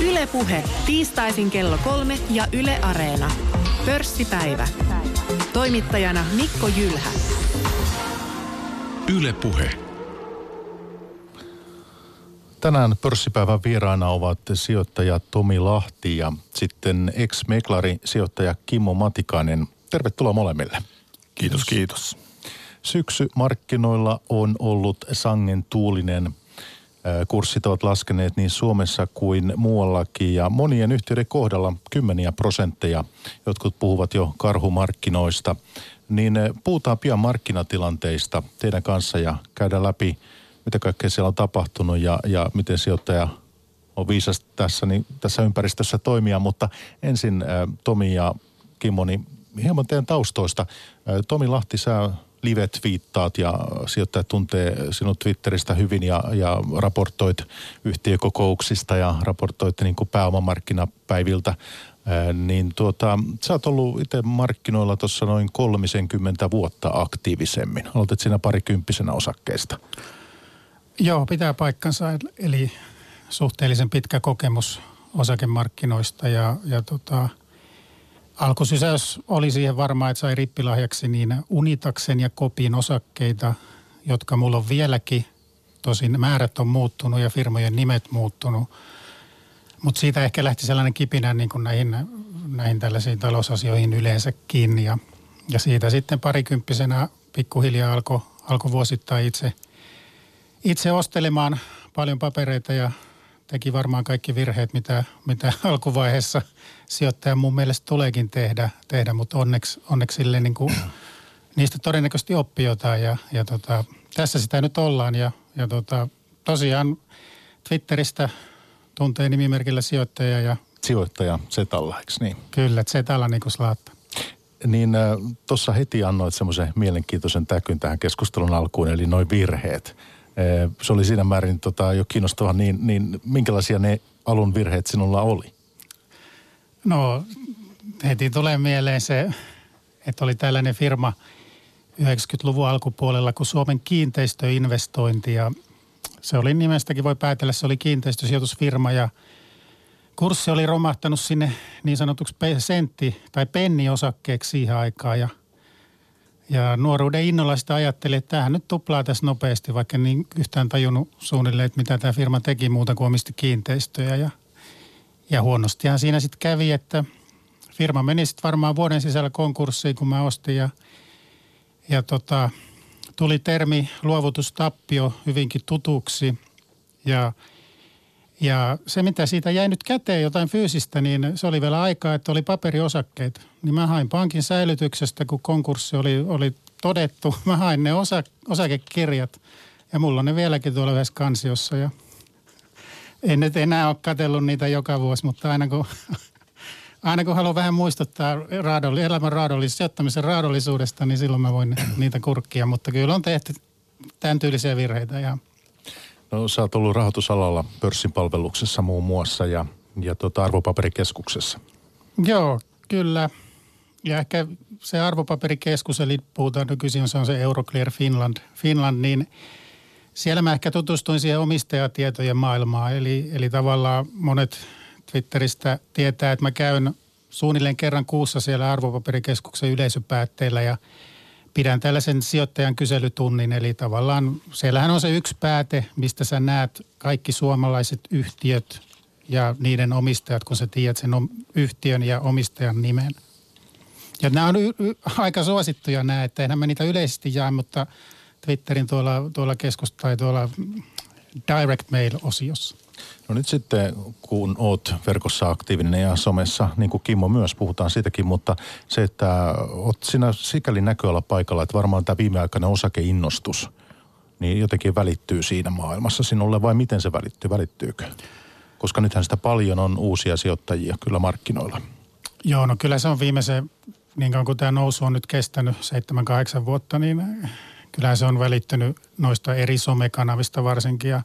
Ylepuhe tiistaisin kello kolme ja Yle Areena. Pörssipäivä. Toimittajana Mikko Jylhä. Ylepuhe. Tänään pörssipäivän vieraana ovat sijoittaja Tomi Lahti ja sitten ex-meklari sijoittaja Kimmo Matikainen. Tervetuloa molemmille. Kiitos, kiitos. Syksy markkinoilla on ollut sangen tuulinen. Kurssit ovat laskeneet niin Suomessa kuin muuallakin ja monien yhtiöiden kohdalla kymmeniä prosentteja. Jotkut puhuvat jo karhumarkkinoista. Niin puhutaan pian markkinatilanteista teidän kanssa ja käydään läpi, mitä kaikkea siellä on tapahtunut ja, ja miten sijoittaja on viisas tässä, niin tässä ympäristössä toimia. Mutta ensin Tomi ja Kimmo, niin hieman teidän taustoista. Tomi Lahti, sä live-twiittaat ja sijoittajat tuntee sinut Twitteristä hyvin ja, ja raportoit yhtiökokouksista ja raportoit niin kuin pääomamarkkinapäiviltä. Ää, niin tuota, sä oot ollut itse markkinoilla tuossa noin 30 vuotta aktiivisemmin. Aloitit siinä parikymppisenä osakkeesta. Joo, pitää paikkansa. Eli suhteellisen pitkä kokemus osakemarkkinoista ja, ja tota, Alkusysäys oli siihen varmaan, että sai rippilahjaksi niin Unitaksen ja Kopin osakkeita, jotka mulla on vieläkin. Tosin määrät on muuttunut ja firmojen nimet muuttunut. Mutta siitä ehkä lähti sellainen kipinä niin kuin näihin, näihin tällaisiin talousasioihin yleensäkin. Ja, ja siitä sitten parikymppisenä pikkuhiljaa alkoi alko vuosittain itse, itse ostelemaan paljon papereita ja teki varmaan kaikki virheet, mitä, mitä alkuvaiheessa sijoittaja mun mielestä tuleekin tehdä, tehdä mutta onneksi, onneksi sille niin kuin, niistä todennäköisesti oppii jotain ja, ja tota, tässä sitä nyt ollaan ja, ja tota, tosiaan Twitteristä tuntee nimimerkillä sijoittaja ja Sijoittaja Zetalla, eikö niin? Kyllä, Zetalla niin kuin slaatta. Niin äh, tuossa heti annoit semmoisen mielenkiintoisen täkyn tähän keskustelun alkuun, eli noin virheet. Äh, se oli siinä määrin tota, jo kiinnostava, niin, niin minkälaisia ne alun virheet sinulla oli? No heti tulee mieleen se, että oli tällainen firma 90-luvun alkupuolella kuin Suomen kiinteistöinvestointi ja se oli nimestäkin voi päätellä, se oli kiinteistösijoitusfirma ja kurssi oli romahtanut sinne niin sanotuksi sentti- tai penniosakkeeksi siihen aikaan ja ja nuoruuden innolla sitä ajattelin, että tämähän nyt tuplaa tässä nopeasti, vaikka niin yhtään tajunnut suunnilleen, että mitä tämä firma teki muuta kuin omisti kiinteistöjä. Ja ja huonostihan siinä sitten kävi, että firma meni sitten varmaan vuoden sisällä konkurssiin, kun mä ostin ja, ja tota, tuli termi luovutustappio hyvinkin tutuksi ja ja se, mitä siitä jäi nyt käteen jotain fyysistä, niin se oli vielä aikaa, että oli paperiosakkeet. Niin mä hain pankin säilytyksestä, kun konkurssi oli, oli todettu. Mä hain ne osa, osakekirjat ja mulla on ne vieläkin tuolla yhdessä kansiossa. Ja en nyt enää ole katsellut niitä joka vuosi, mutta aina kun, aina kun haluan vähän muistuttaa raadolli, elämän raadollis, sijoittamisen raadollisuudesta, niin silloin mä voin niitä kurkkia. Mutta kyllä on tehty tämän tyylisiä virheitä. Ja... No sä oot ollut rahoitusalalla pörssin palveluksessa muun muassa ja, ja tota arvopaperikeskuksessa. Joo, kyllä. Ja ehkä se arvopaperikeskus, eli puhutaan nykyisin, se on se Euroclear Finland, Finland niin – siellä mä ehkä tutustuin siihen omistajatietojen maailmaan. Eli, eli tavallaan monet Twitteristä tietää, että mä käyn suunnilleen kerran kuussa siellä arvopaperikeskuksen yleisöpäätteillä ja pidän tällaisen sijoittajan kyselytunnin. Eli tavallaan siellähän on se yksi pääte, mistä sä näet kaikki suomalaiset yhtiöt ja niiden omistajat, kun sä tiedät sen yhtiön ja omistajan nimen. Ja nämä on y- y- aika suosittuja nämä, että enhän mä niitä yleisesti jaa, mutta – Twitterin tuolla, tuolla keskus tai tuolla direct mail-osiossa. No nyt sitten, kun oot verkossa aktiivinen ja somessa, niin kuin Kimmo myös, puhutaan siitäkin, mutta se, että oot sinä sikäli näköala paikalla, että varmaan tämä viimeaikainen osakeinnostus, niin jotenkin välittyy siinä maailmassa sinulle, vai miten se välittyy, välittyykö? Koska nythän sitä paljon on uusia sijoittajia kyllä markkinoilla. Joo, no kyllä se on viimeisen, niin kauan kuin tämä nousu on nyt kestänyt 7-8 vuotta, niin kyllähän se on välittynyt noista eri somekanavista varsinkin. Ja,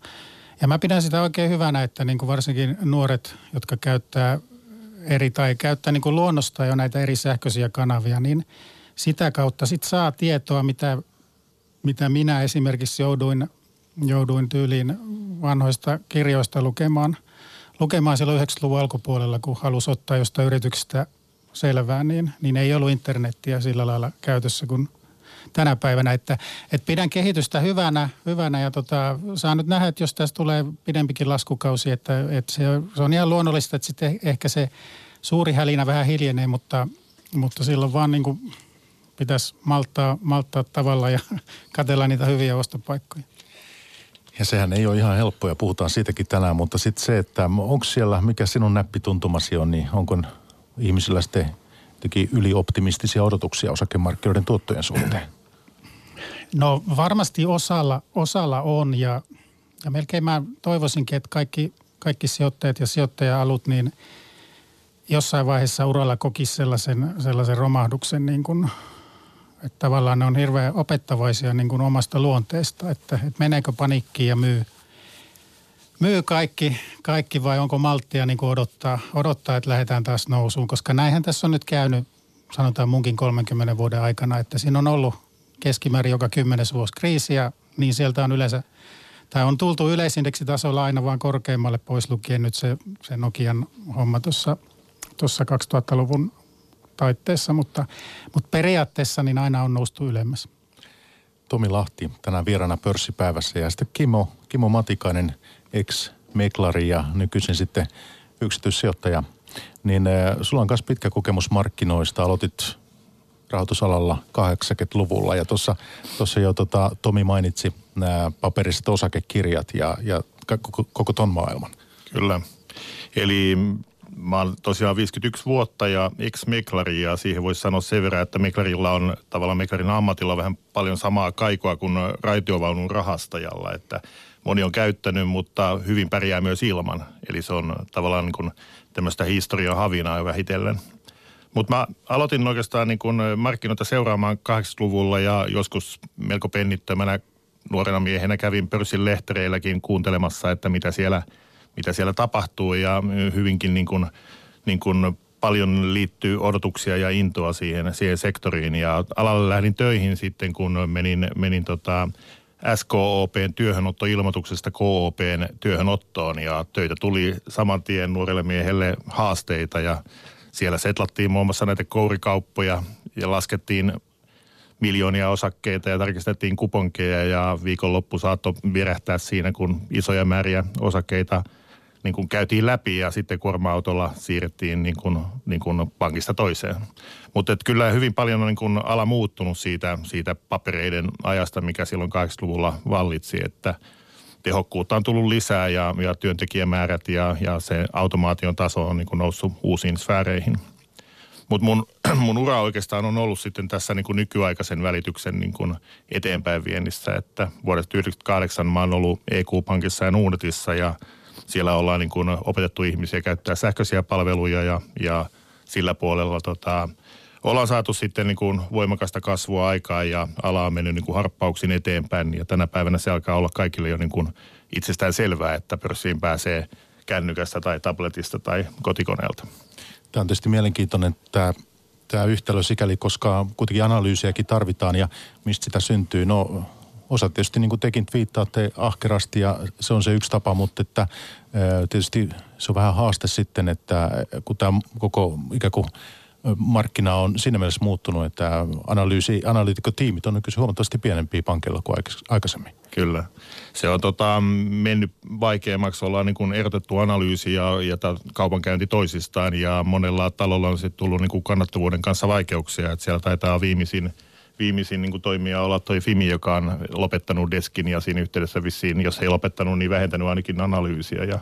ja mä pidän sitä oikein hyvänä, että niin kuin varsinkin nuoret, jotka käyttää eri tai käyttää niin kuin luonnosta jo näitä eri sähköisiä kanavia, niin sitä kautta sit saa tietoa, mitä, mitä minä esimerkiksi jouduin, jouduin tyyliin vanhoista kirjoista lukemaan, lukemaan silloin 90-luvun alkupuolella, kun halusi ottaa jostain yrityksestä selvää, niin, niin ei ollut internettiä sillä lailla käytössä kuin tänä päivänä. Että, että pidän kehitystä hyvänä, hyvänä ja tota, saan nyt nähdä, että jos tässä tulee pidempikin laskukausi, että, että se, se on ihan luonnollista, että sitten ehkä se suuri hälinä vähän hiljenee, mutta, mutta silloin vaan niin kuin pitäisi malttaa, malttaa tavalla ja katella niitä hyviä ostopaikkoja. Ja sehän ei ole ihan helppoa, puhutaan siitäkin tänään, mutta sitten se, että onko siellä, mikä sinun näppituntumasi on, niin onko ihmisillä sitten ylioptimistisia odotuksia osakemarkkinoiden tuottojen suhteen? No varmasti osalla, osalla on ja, ja melkein mä toivoisinkin, että kaikki, kaikki sijoittajat ja sijoittaja-alut niin jossain vaiheessa uralla kokisi sellaisen, sellaisen romahduksen niin kuin että tavallaan ne on hirveän opettavaisia niin kuin omasta luonteesta, että, että meneekö panikkiin ja myy, myy kaikki, kaikki vai onko malttia niin kuin odottaa, odottaa, että lähdetään taas nousuun, koska näinhän tässä on nyt käynyt, sanotaan munkin 30 vuoden aikana, että siinä on ollut keskimäärin joka kymmenes vuosi kriisiä, niin sieltä on yleensä, tai on tultu yleisindeksitasolla aina vaan korkeimmalle pois lukien nyt se, se Nokian homma tuossa 2000-luvun taitteessa, mutta, mutta periaatteessa niin aina on noustu ylemmäs. Tomi Lahti tänään vieraana pörssipäivässä ja sitten Kimo, Kimo Matikainen, ex-meklari ja nykyisin sitten yksityissijoittaja. Niin äh, sulla on myös pitkä kokemus markkinoista. Aloitit rahoitusalalla 80-luvulla ja tuossa jo tota, Tomi mainitsi nämä paperiset osakekirjat ja, ja koko, koko ton maailman. Kyllä. Eli mä oon tosiaan 51 vuotta ja ex-meklari ja siihen voisi sanoa sen verran, että meklarilla on tavallaan meklarin ammatilla vähän paljon samaa kaikoa kuin raitiovaunun rahastajalla, että moni on käyttänyt, mutta hyvin pärjää myös ilman. Eli se on tavallaan niin kuin tämmöistä historian havinaa vähitellen. Mutta mä aloitin oikeastaan niin kuin markkinoita seuraamaan 80-luvulla ja joskus melko pennittömänä nuorena miehenä kävin pörssin lehtereilläkin kuuntelemassa, että mitä siellä – mitä siellä tapahtuu ja hyvinkin niin kuin, niin kuin paljon liittyy odotuksia ja intoa siihen, siihen sektoriin. Ja alalle lähdin töihin sitten, kun menin, menin tota SKOPn työhönottoilmoituksesta KOPn työhönottoon ja töitä tuli saman tien nuorelle miehelle haasteita ja siellä setlattiin muun muassa näitä kourikauppoja ja laskettiin miljoonia osakkeita ja tarkistettiin kuponkeja ja viikonloppu saattoi virähtää siinä, kun isoja määriä osakkeita – niin kuin käytiin läpi ja sitten kuorma-autolla siirrettiin niin kuin, niin kuin pankista toiseen. Mutta kyllä hyvin paljon on niin kuin ala muuttunut siitä, siitä papereiden ajasta, mikä silloin 80-luvulla vallitsi, että tehokkuutta on tullut lisää ja, ja työntekijämäärät ja, ja se automaation taso on niin kuin noussut uusiin sfääreihin. Mutta mun, mun ura oikeastaan on ollut sitten tässä niin kuin nykyaikaisen välityksen niin kuin eteenpäin viennissä, että vuodesta 1998 mä oon ollut EQ-pankissa ja Nuudetissa ja – siellä ollaan niin kuin opetettu ihmisiä käyttää sähköisiä palveluja ja, ja sillä puolella tota, ollaan saatu sitten niin kuin voimakasta kasvua aikaa ja ala on mennyt niin kuin harppauksin eteenpäin ja tänä päivänä se alkaa olla kaikille jo niin kuin itsestään selvää, että pörssiin pääsee kännykästä tai tabletista tai kotikoneelta. Tämä on tietysti mielenkiintoinen tämä, tämä yhtälö sikäli, koska kuitenkin analyysiäkin tarvitaan ja mistä sitä syntyy. No osa tietysti niin kuin tekin twiittaatte ahkerasti ja se on se yksi tapa, mutta että tietysti se on vähän haaste sitten, että kun tämä koko ikään kuin markkina on siinä mielessä muuttunut, että analyysi, analyytikkotiimit on nykyisin huomattavasti pienempiä pankilla kuin aikaisemmin. Kyllä. Se on tota, mennyt vaikeammaksi, ollaan niin kuin erotettu analyysi ja, ja kaupankäynti toisistaan ja monella talolla on sitten tullut niin kuin kannattavuuden kanssa vaikeuksia, että siellä taitaa viimeisin – viimeisin niin toimija olla toi Fimi, joka on lopettanut deskin ja siinä yhteydessä vissiin, jos ei lopettanut, niin vähentänyt ainakin analyysiä. Ja,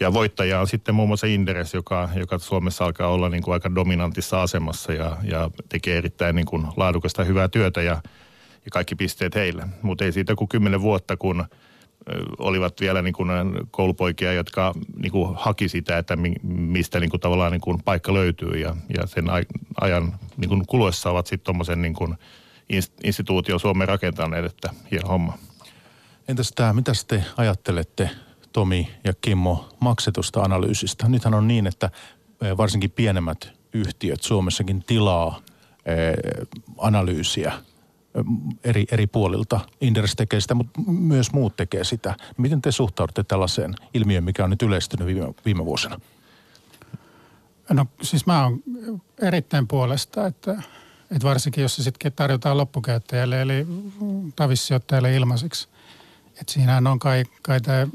ja voittaja on sitten muun muassa Inderes, joka, joka Suomessa alkaa olla niin aika dominantissa asemassa ja, ja tekee erittäin niin laadukasta hyvää työtä ja, ja kaikki pisteet heille. Mutta ei siitä kuin kymmenen vuotta, kun olivat vielä niin kuin koulupoikia, jotka niin kuin haki sitä, että mistä niin kuin tavallaan niin kuin paikka löytyy ja, ja sen ajan niin kuin kuluessa ovat sitten tuommoisen niin instituutio Suomen rakentaneet, että hieno homma. Entäs tämä, mitä te ajattelette Tomi ja Kimmo maksetusta analyysistä? Nythän on niin, että eh, varsinkin pienemmät yhtiöt Suomessakin tilaa eh, analyysiä eri, eri puolilta. Inderes tekee sitä, mutta myös muut tekee sitä. Miten te suhtaudutte tällaiseen ilmiöön, mikä on nyt yleistynyt viime, viime vuosina? No siis mä oon erittäin puolesta, että, että varsinkin jos se sitten tarjotaan loppukäyttäjälle eli tavissijoittajalle ilmaiseksi. Että siinähän on kai, kai tämä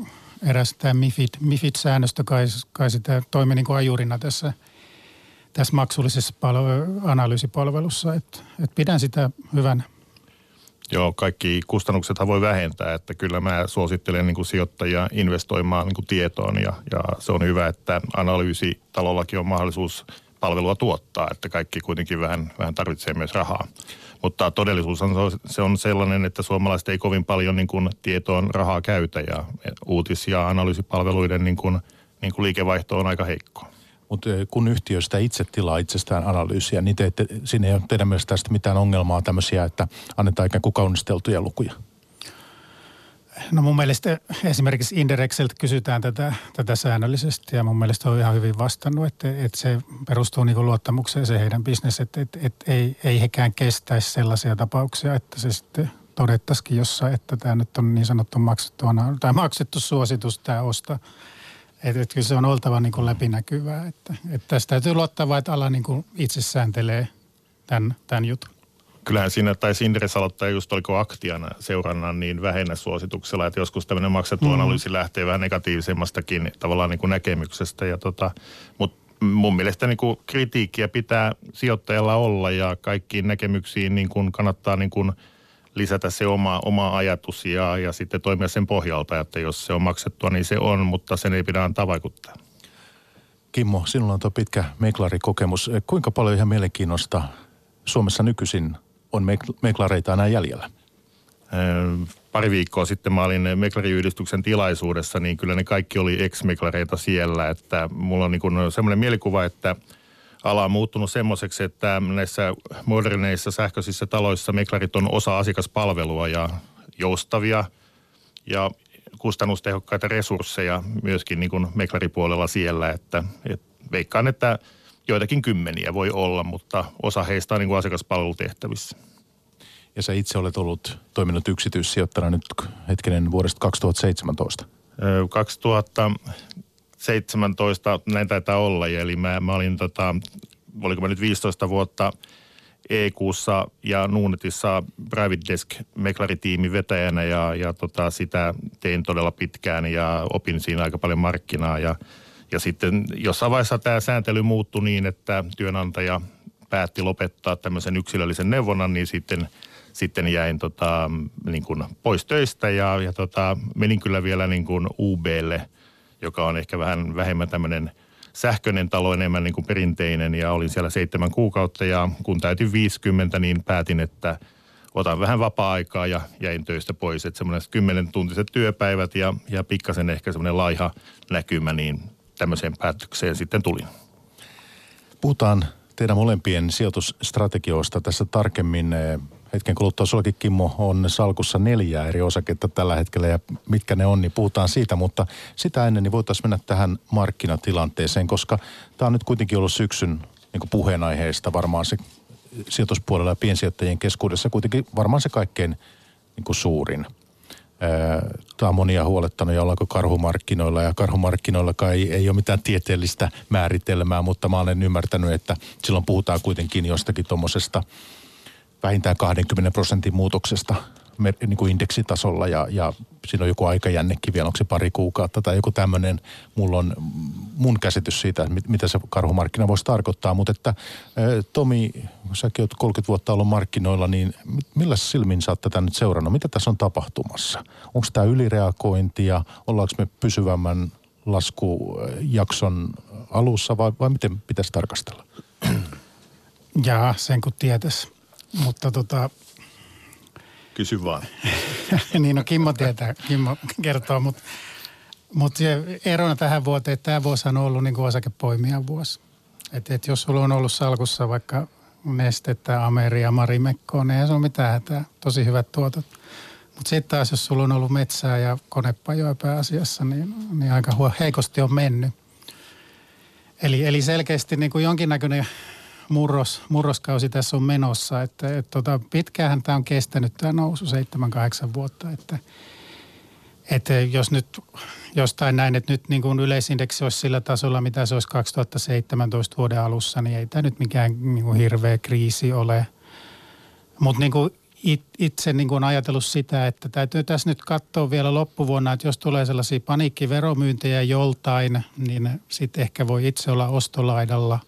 eräs tämä MIFID, MIFID-säännöstö kai, kai sitä toimi niin kuin ajurina tässä, tässä maksullisessa palvelu, analyysipalvelussa. Että, että pidän sitä hyvänä. Joo, kaikki kustannuksethan voi vähentää, että kyllä mä suosittelen niin kuin sijoittajia investoimaan niin kuin tietoon ja, ja se on hyvä, että analyysitalollakin on mahdollisuus palvelua tuottaa, että kaikki kuitenkin vähän, vähän tarvitsee myös rahaa. Mutta todellisuus on, se on sellainen, että suomalaiset ei kovin paljon niin kuin tietoon rahaa käytä ja uutis- ja analyysipalveluiden niin kuin, niin kuin liikevaihto on aika heikko. Mutta eh, kun yhtiö sitä itse tilaa itsestään analyysiä, niin te ette, sinne ei ole teidän mielestä tästä mitään ongelmaa tämmöisiä, että annetaan ikään kuin kaunisteltuja lukuja? No mun mielestä esimerkiksi Inderexeltä kysytään tätä, tätä säännöllisesti ja mun mielestä on ihan hyvin vastannut, että, että se perustuu niin luottamukseen se heidän bisnes, että, että, että ei, ei hekään kestäisi sellaisia tapauksia, että se sitten todettaisikin jossain, että tämä nyt on niin sanottu maksettu, tai maksettu suositus tämä osta. Että, että kyllä se on oltava niin kuin läpinäkyvää, että, että tästä täytyy luottaa että ala niin kuin itse sääntelee tämän, tämän jutun kyllähän siinä taisi Indres aloittaa just oliko aktiana seurannan niin vähennä suosituksella, että joskus tämmöinen maksettu mm-hmm. analyysi lähtee vähän negatiivisemmastakin tavallaan niin kuin näkemyksestä. Ja tota, mutta mun mielestä niin kuin kritiikkiä pitää sijoittajalla olla ja kaikkiin näkemyksiin niin kuin kannattaa niin kuin lisätä se oma, oma ajatus ja, ja sitten toimia sen pohjalta, että jos se on maksettua, niin se on, mutta sen ei pidä antaa vaikuttaa. Kimmo, sinulla on tuo pitkä meklarikokemus. Kuinka paljon ihan mielenkiinnosta Suomessa nykyisin on meklareita enää jäljellä? Pari viikkoa sitten mä olin meklariyhdistyksen tilaisuudessa, niin kyllä ne kaikki oli ex-meklareita siellä. Että mulla on niin semmoinen mielikuva, että ala on muuttunut semmoiseksi, että näissä moderneissa sähköisissä taloissa meklarit on osa asiakaspalvelua ja joustavia ja kustannustehokkaita resursseja myöskin niin kuin meklaripuolella siellä, että, että veikkaan, että joitakin kymmeniä voi olla, mutta osa heistä on niin kuin asiakaspalvelutehtävissä. Ja sä itse olet ollut toiminut yksityissijoittajana nyt hetkinen vuodesta 2017. 2017 näin taitaa olla, eli mä, mä olin tota, oliko mä nyt 15 vuotta EQssa ja Nuunetissa Private Desk meklaritiimin vetäjänä ja, ja tota, sitä tein todella pitkään ja opin siinä aika paljon markkinaa ja ja sitten jossain vaiheessa tämä sääntely muuttui niin, että työnantaja päätti lopettaa tämmöisen yksilöllisen neuvonnan, niin sitten, sitten jäin tota, niin kuin pois töistä ja, ja tota, menin kyllä vielä niin kuin UBlle, joka on ehkä vähän vähemmän tämmöinen sähköinen talo, enemmän niin kuin perinteinen ja olin siellä seitsemän kuukautta ja kun täytin 50, niin päätin, että otan vähän vapaa-aikaa ja jäin töistä pois. Että semmoinen kymmenen tuntiset työpäivät ja, ja pikkasen ehkä semmoinen laiha näkymä, niin tämmöiseen päätökseen sitten tulin. Puhutaan teidän molempien sijoitusstrategioista tässä tarkemmin. Hetken kuluttua sullakin Kimmo on salkussa neljää eri osaketta tällä hetkellä ja mitkä ne on, niin puhutaan siitä. Mutta sitä ennen niin voitaisiin mennä tähän markkinatilanteeseen, koska tämä on nyt kuitenkin ollut syksyn niin puheenaiheesta varmaan se sijoituspuolella ja piensijoittajien keskuudessa kuitenkin varmaan se kaikkein niin suurin – Tämä on monia huolettanut ja ollaanko karhumarkkinoilla. Ja karhumarkkinoilla ei, ei ole mitään tieteellistä määritelmää, mutta mä olen ymmärtänyt, että silloin puhutaan kuitenkin jostakin tuommoisesta vähintään 20 prosentin muutoksesta niin kuin indeksitasolla ja, ja siinä on joku aikajännekin vielä, onko se pari kuukautta tai joku tämmöinen. Mulla on mun käsitys siitä, mitä se karhumarkkina voisi tarkoittaa, mutta että Tomi, säkin olet 30 vuotta ollut markkinoilla, niin millä silmin sä oot tätä nyt seurannut? Mitä tässä on tapahtumassa? Onko tämä ylireagointia? Ollaanko me pysyvämmän laskujakson alussa vai, vai miten pitäisi tarkastella? Jaa, sen kun tietäisi. Mutta tota, Kysy vaan. niin no Kimmo tietää, Kimmo kertoo, mutta mut erona tähän vuoteen, että tämä vuosi on ollut niin kuin vuosi. Että et jos sulla on ollut salkussa vaikka nestettä, Ameria, Marimekkoa, niin ei se ole mitään hätää. Tosi hyvät tuotot. Mutta sitten taas, jos sulla on ollut metsää ja konepajoja pääasiassa, niin, niin aika heikosti on mennyt. Eli, eli selkeästi niin kuin jonkinnäköinen murros, murroskausi tässä on menossa. Että, et, tota, pitkäänhän tämä on kestänyt tämä nousu, 7-8 vuotta. Että, että jos nyt jostain näin, että nyt niin kuin yleisindeksi olisi sillä tasolla, mitä se olisi 2017 vuoden alussa, niin ei tämä nyt mikään niin kuin hirveä kriisi ole. Mutta niin itse niin kuin ajatellut sitä, että täytyy tässä nyt katsoa vielä loppuvuonna, että jos tulee sellaisia paniikkiveromyyntejä joltain, niin sitten ehkä voi itse olla ostolaidalla.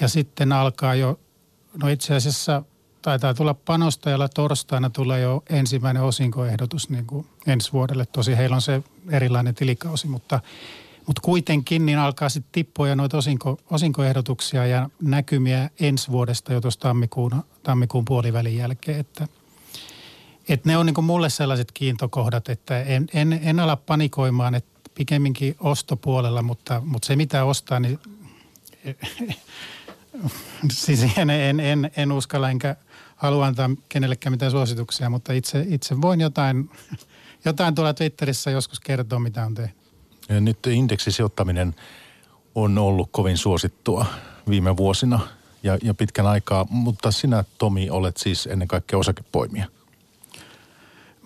Ja sitten alkaa jo, no itse asiassa taitaa tulla panostajalla torstaina tulee jo ensimmäinen osinkoehdotus niin kuin ensi vuodelle. Tosi heillä on se erilainen tilikausi, mutta, mutta kuitenkin niin alkaa sitten tippua noita osinko, osinkoehdotuksia ja näkymiä ensi vuodesta jo tuossa tammikuun, tammikuun puolivälin jälkeen, että että ne on niin mulle sellaiset kiintokohdat, että en, en, en ala panikoimaan, että pikemminkin ostopuolella, mutta, mutta se mitä ostaa, niin siis en, en, en, en uskalla enkä halua antaa kenellekään mitään suosituksia, mutta itse, itse voin jotain, jotain tuolla Twitterissä joskus kertoa, mitä on tehnyt. Ja nyt indeksisijoittaminen on ollut kovin suosittua viime vuosina ja, ja pitkän aikaa, mutta sinä Tomi olet siis ennen kaikkea osakepoimija.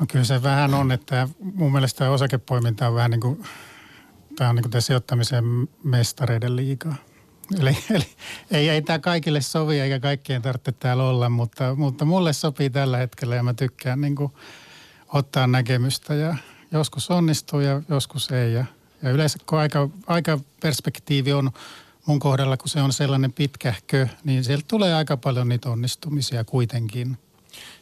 No kyllä se vähän on, että mun mielestä tämä osakepoiminta on vähän niin kuin, tämä on niin kuin sijoittamisen mestareiden liikaa. Eli, eli ei, ei tämä kaikille sovi eikä kaikkien tarvitse täällä olla, mutta, mutta mulle sopii tällä hetkellä ja mä tykkään niin kuin ottaa näkemystä ja joskus onnistuu ja joskus ei. Ja, ja yleensä kun aika, aika perspektiivi on mun kohdalla, kun se on sellainen pitkähkö, niin sieltä tulee aika paljon niitä onnistumisia kuitenkin.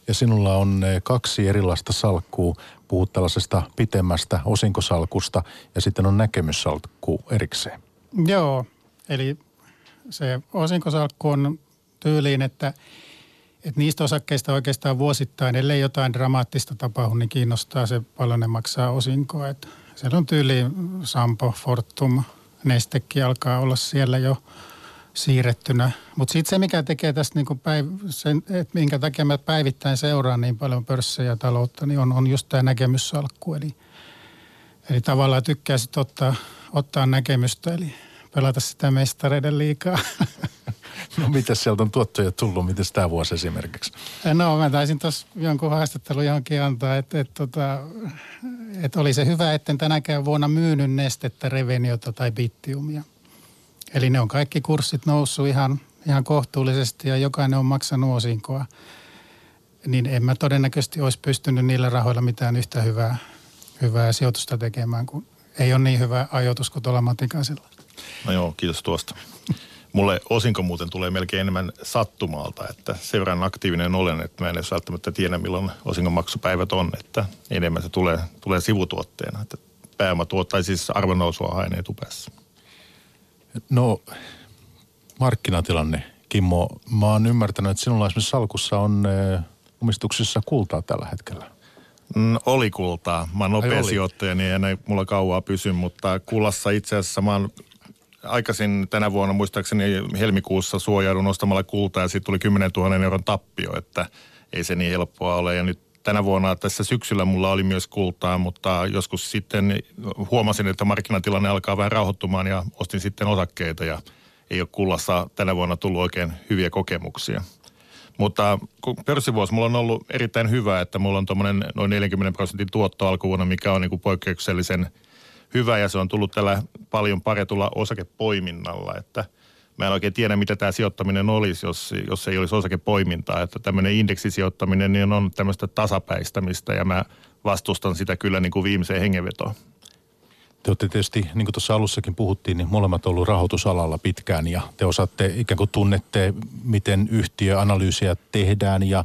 Ja sinulla on eh, kaksi erilaista salkkua. Puhut tällaisesta pitemmästä osinkosalkusta ja sitten on näkemyssalkku erikseen. Joo, eli se osinkosalkku on tyyliin, että, että niistä osakkeista oikeastaan vuosittain, ellei jotain dramaattista tapahdu, niin kiinnostaa se paljon ne maksaa osinkoa. Että siellä on tyyliin Sampo, Fortum, Nestekin alkaa olla siellä jo siirrettynä. Mutta sitten se, mikä tekee tästä, niin päiv- sen, että minkä takia mä päivittäin seuraan niin paljon pörssejä ja taloutta, niin on, on just tämä näkemyssalkku. Eli, eli tavallaan tykkää sitten ottaa, ottaa näkemystä, eli pelata sitä mestareiden liikaa. No mitä sieltä on tuottoja tullut? Miten tämä vuosi esimerkiksi? No mä taisin tuossa jonkun haastattelun johonkin antaa, että et, tota, et oli se hyvä, etten tänäkään vuonna myynyt nestettä, reveniota tai bittiumia. Eli ne on kaikki kurssit noussut ihan, ihan kohtuullisesti ja jokainen on maksanut osinkoa. Niin en mä todennäköisesti olisi pystynyt niillä rahoilla mitään yhtä hyvää, hyvää sijoitusta tekemään, kun ei ole niin hyvä ajoitus kuin tuolla Matikaisella. No joo, kiitos tuosta. Mulle osinko muuten tulee melkein enemmän sattumalta, että sen verran aktiivinen olen, että mä en edes välttämättä tiedä, milloin osingon maksupäivät on, että enemmän se tulee, tulee sivutuotteena, että pääomatuot tai siis arvonnousua haineen tupessa. No, markkinatilanne, Kimmo. Mä oon ymmärtänyt, että sinulla esimerkiksi salkussa on omistuksessa kultaa tällä hetkellä. Mm, oli kultaa. Mä oon nopea sijoittaja, niin ei mulla kauaa pysy, mutta kullassa itse asiassa mä oon aikaisin tänä vuonna muistaakseni helmikuussa suojaudun ostamalla kultaa ja siitä tuli 10 000 euron tappio, että ei se niin helppoa ole. Ja nyt tänä vuonna tässä syksyllä mulla oli myös kultaa, mutta joskus sitten huomasin, että markkinatilanne alkaa vähän rauhoittumaan ja ostin sitten osakkeita ja ei ole kullassa tänä vuonna tullut oikein hyviä kokemuksia. Mutta pörssivuosi mulla on ollut erittäin hyvä, että mulla on tuommoinen noin 40 prosentin tuotto alkuvuonna, mikä on niin kuin poikkeuksellisen hyvä ja se on tullut tällä paljon paretulla osakepoiminnalla, että mä en oikein tiedä, mitä tämä sijoittaminen olisi, jos, jos ei olisi osakepoimintaa. Että tämmöinen indeksisijoittaminen niin on tämmöistä tasapäistämistä ja mä vastustan sitä kyllä niin kuin viimeiseen hengenvetoon. Te olette tietysti, niin kuin tuossa alussakin puhuttiin, niin molemmat ollut rahoitusalalla pitkään ja te osaatte, ikään kuin tunnette, miten yhtiöanalyysiä tehdään ja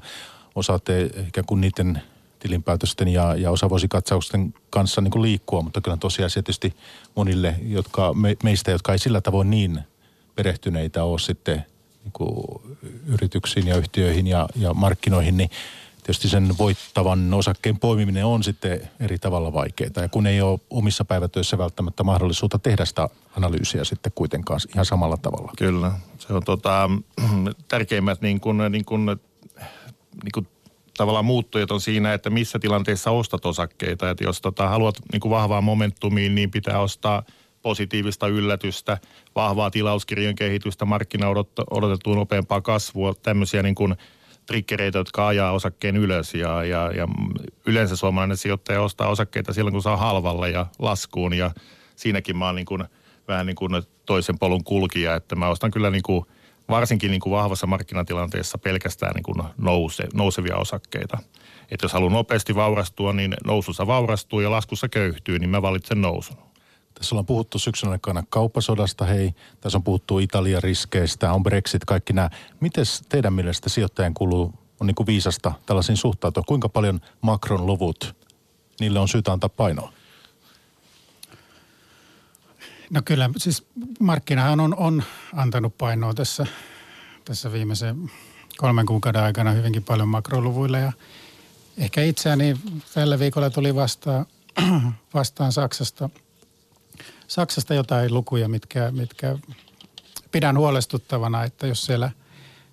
osaatte ikään kuin niiden tilinpäätösten ja, ja osavuosikatsausten kanssa niin kuin liikkua, mutta kyllä tosiaan tietysti monille jotka, me, meistä, jotka ei sillä tavoin niin perehtyneitä ole sitten niin kuin yrityksiin ja yhtiöihin ja, ja markkinoihin, niin tietysti sen voittavan osakkeen poimiminen on sitten eri tavalla vaikeaa. Ja kun ei ole omissa päivätöissä välttämättä mahdollisuutta tehdä sitä analyysiä sitten kuitenkaan ihan samalla tavalla. Kyllä. Se on tota, tärkeimmät niin kuin, niin kuin, niin kuin tavallaan muuttujat on siinä, että missä tilanteessa ostat osakkeita. Että jos tota, haluat niin kuin vahvaa momentumiin, niin pitää ostaa positiivista yllätystä, vahvaa tilauskirjan kehitystä, markkina odotettua nopeampaa kasvua, tämmöisiä niin kuin triggereitä, jotka ajaa osakkeen ylös ja, ja, ja yleensä suomalainen sijoittaja ostaa osakkeita silloin, kun saa halvalla ja laskuun ja siinäkin mä oon niin kuin, vähän niin kuin toisen polun kulkija, että mä ostan kyllä niin kuin, varsinkin niin kuin vahvassa markkinatilanteessa pelkästään niin kuin nouse, nousevia osakkeita. Että jos haluaa nopeasti vaurastua, niin nousussa vaurastuu ja laskussa köyhtyy, niin mä valitsen nousun. Tässä ollaan puhuttu syksyn aikana kauppasodasta, hei. Tässä on puhuttu Italian riskeistä, on Brexit, kaikki nämä. Miten teidän mielestä sijoittajan kuluu on niin kuin viisasta tällaisiin suhtautua? Kuinka paljon makron luvut, niille on syytä antaa painoa? No kyllä, siis markkinahan on, on antanut painoa tässä, tässä viimeisen kolmen kuukauden aikana hyvinkin paljon makroluvuille. Ja ehkä itseäni tällä viikolla tuli vastaan, vastaan Saksasta, Saksasta jotain lukuja, mitkä, mitkä pidän huolestuttavana, että jos siellä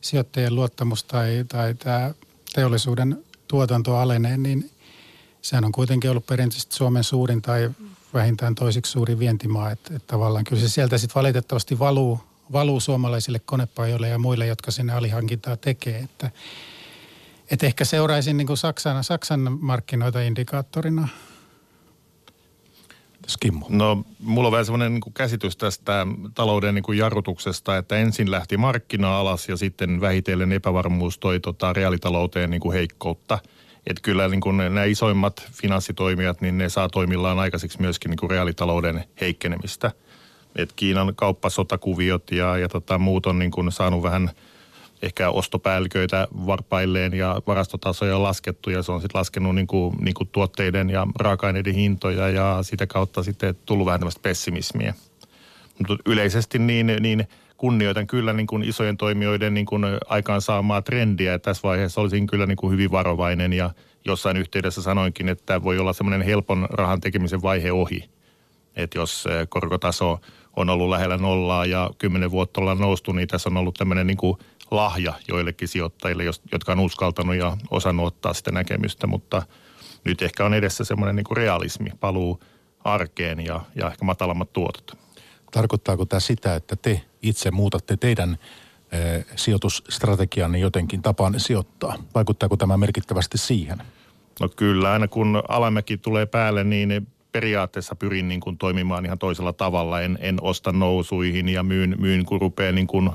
sijoittajien luottamus tai, tai tämä teollisuuden tuotanto alenee, niin sehän on kuitenkin ollut perinteisesti Suomen suurin tai vähintään toisiksi suuri vientimaa. Että, että tavallaan kyllä se sieltä sitten valitettavasti valuu, valuu suomalaisille konepajoille ja muille, jotka sinne alihankintaa tekee. Että, että ehkä seuraisin niin kuin Saksan, Saksan markkinoita indikaattorina. Kimmo? No, mulla on vähän semmoinen niin käsitys tästä talouden niin kuin jarrutuksesta, että ensin lähti markkina alas ja sitten vähitellen epävarmuus toi tota reaalitalouteen niin kuin heikkoutta – että kyllä niin kuin nämä isoimmat finanssitoimijat, niin ne saa toimillaan aikaiseksi myöskin niin kuin reaalitalouden heikkenemistä. Et Kiinan kauppasotakuviot ja, ja tota, muut on niin kuin saanut vähän ehkä ostopäälliköitä varpailleen ja varastotasoja laskettu ja se on sitten laskenut niin kuin, niin kuin tuotteiden ja raaka-aineiden hintoja ja sitä kautta sitten tullut vähän tämmöistä pessimismiä. Mutta yleisesti niin, niin kunnioitan kyllä niin kuin isojen toimijoiden niin kuin aikaansaamaa trendiä. Ja tässä vaiheessa olisin kyllä niin kuin hyvin varovainen ja jossain yhteydessä sanoinkin, että voi olla semmoinen helpon rahan tekemisen vaihe ohi. Että jos korkotaso on ollut lähellä nollaa ja kymmenen vuotta ollaan noustu, niin tässä on ollut tämmöinen niin kuin lahja joillekin sijoittajille, jotka on uskaltanut ja osannut ottaa sitä näkemystä, mutta nyt ehkä on edessä semmoinen niin kuin realismi, paluu arkeen ja, ja ehkä matalammat tuotot. Tarkoittaako tämä sitä, että te itse muutatte teidän eh, sijoitusstrategianne jotenkin tapaan sijoittaa? Vaikuttaako tämä merkittävästi siihen? No kyllä, aina kun alamäki tulee päälle, niin periaatteessa pyrin niin kuin toimimaan ihan toisella tavalla. En, en osta nousuihin ja myyn, myyn kun rupeaa niin kuin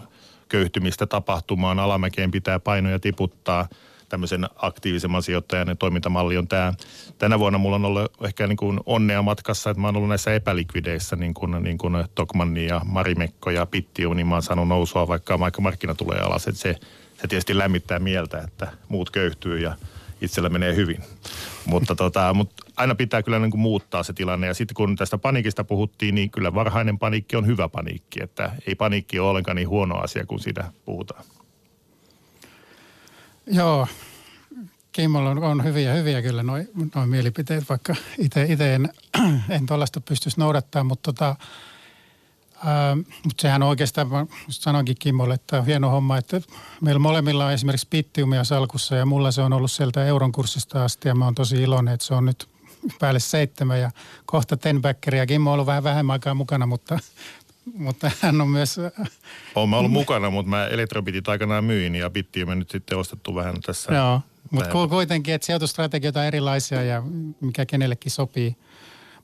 köyhtymistä tapahtumaan. Alamäkeen pitää painoja tiputtaa – tämmöisen aktiivisemman sijoittajan toimintamalli on tämä. Tänä vuonna mulla on ollut ehkä niin kuin onnea matkassa, että mä oon ollut näissä epälikvideissä, niin kuin, niin kuin Tokmanni ja Marimekko ja Pittiu, niin mä oon saanut nousua, vaikka markkina tulee alas. Että se, se tietysti lämmittää mieltä, että muut köyhtyy ja itsellä menee hyvin. Mutta, tota, mutta aina pitää kyllä niin kuin muuttaa se tilanne. Ja sitten kun tästä paniikista puhuttiin, niin kyllä varhainen paniikki on hyvä paniikki. Että ei paniikki ole ollenkaan niin huono asia kuin siitä puhutaan. Joo, Kimmolla on, on hyviä, hyviä kyllä noin noi mielipiteet, vaikka itse en, en tuollaista pystyisi noudattamaan, mutta tota, ää, mutta sehän oikeastaan, mä sanoinkin Kimmolle, että on hieno homma, että meillä molemmilla on esimerkiksi pittiumia salkussa ja mulla se on ollut sieltä euron kurssista asti ja mä oon tosi iloinen, että se on nyt päälle seitsemän ja kohta tenbackeria. Kimmo on ollut vähän vähemmän aikaa mukana, mutta mutta hän on myös... Olen mä ollut mukana, mutta mä elektrobitit aikanaan myin ja bitti on nyt sitten ostettu vähän tässä. Joo, mutta kuitenkin, että sijoitustrategioita on erilaisia ja mikä kenellekin sopii.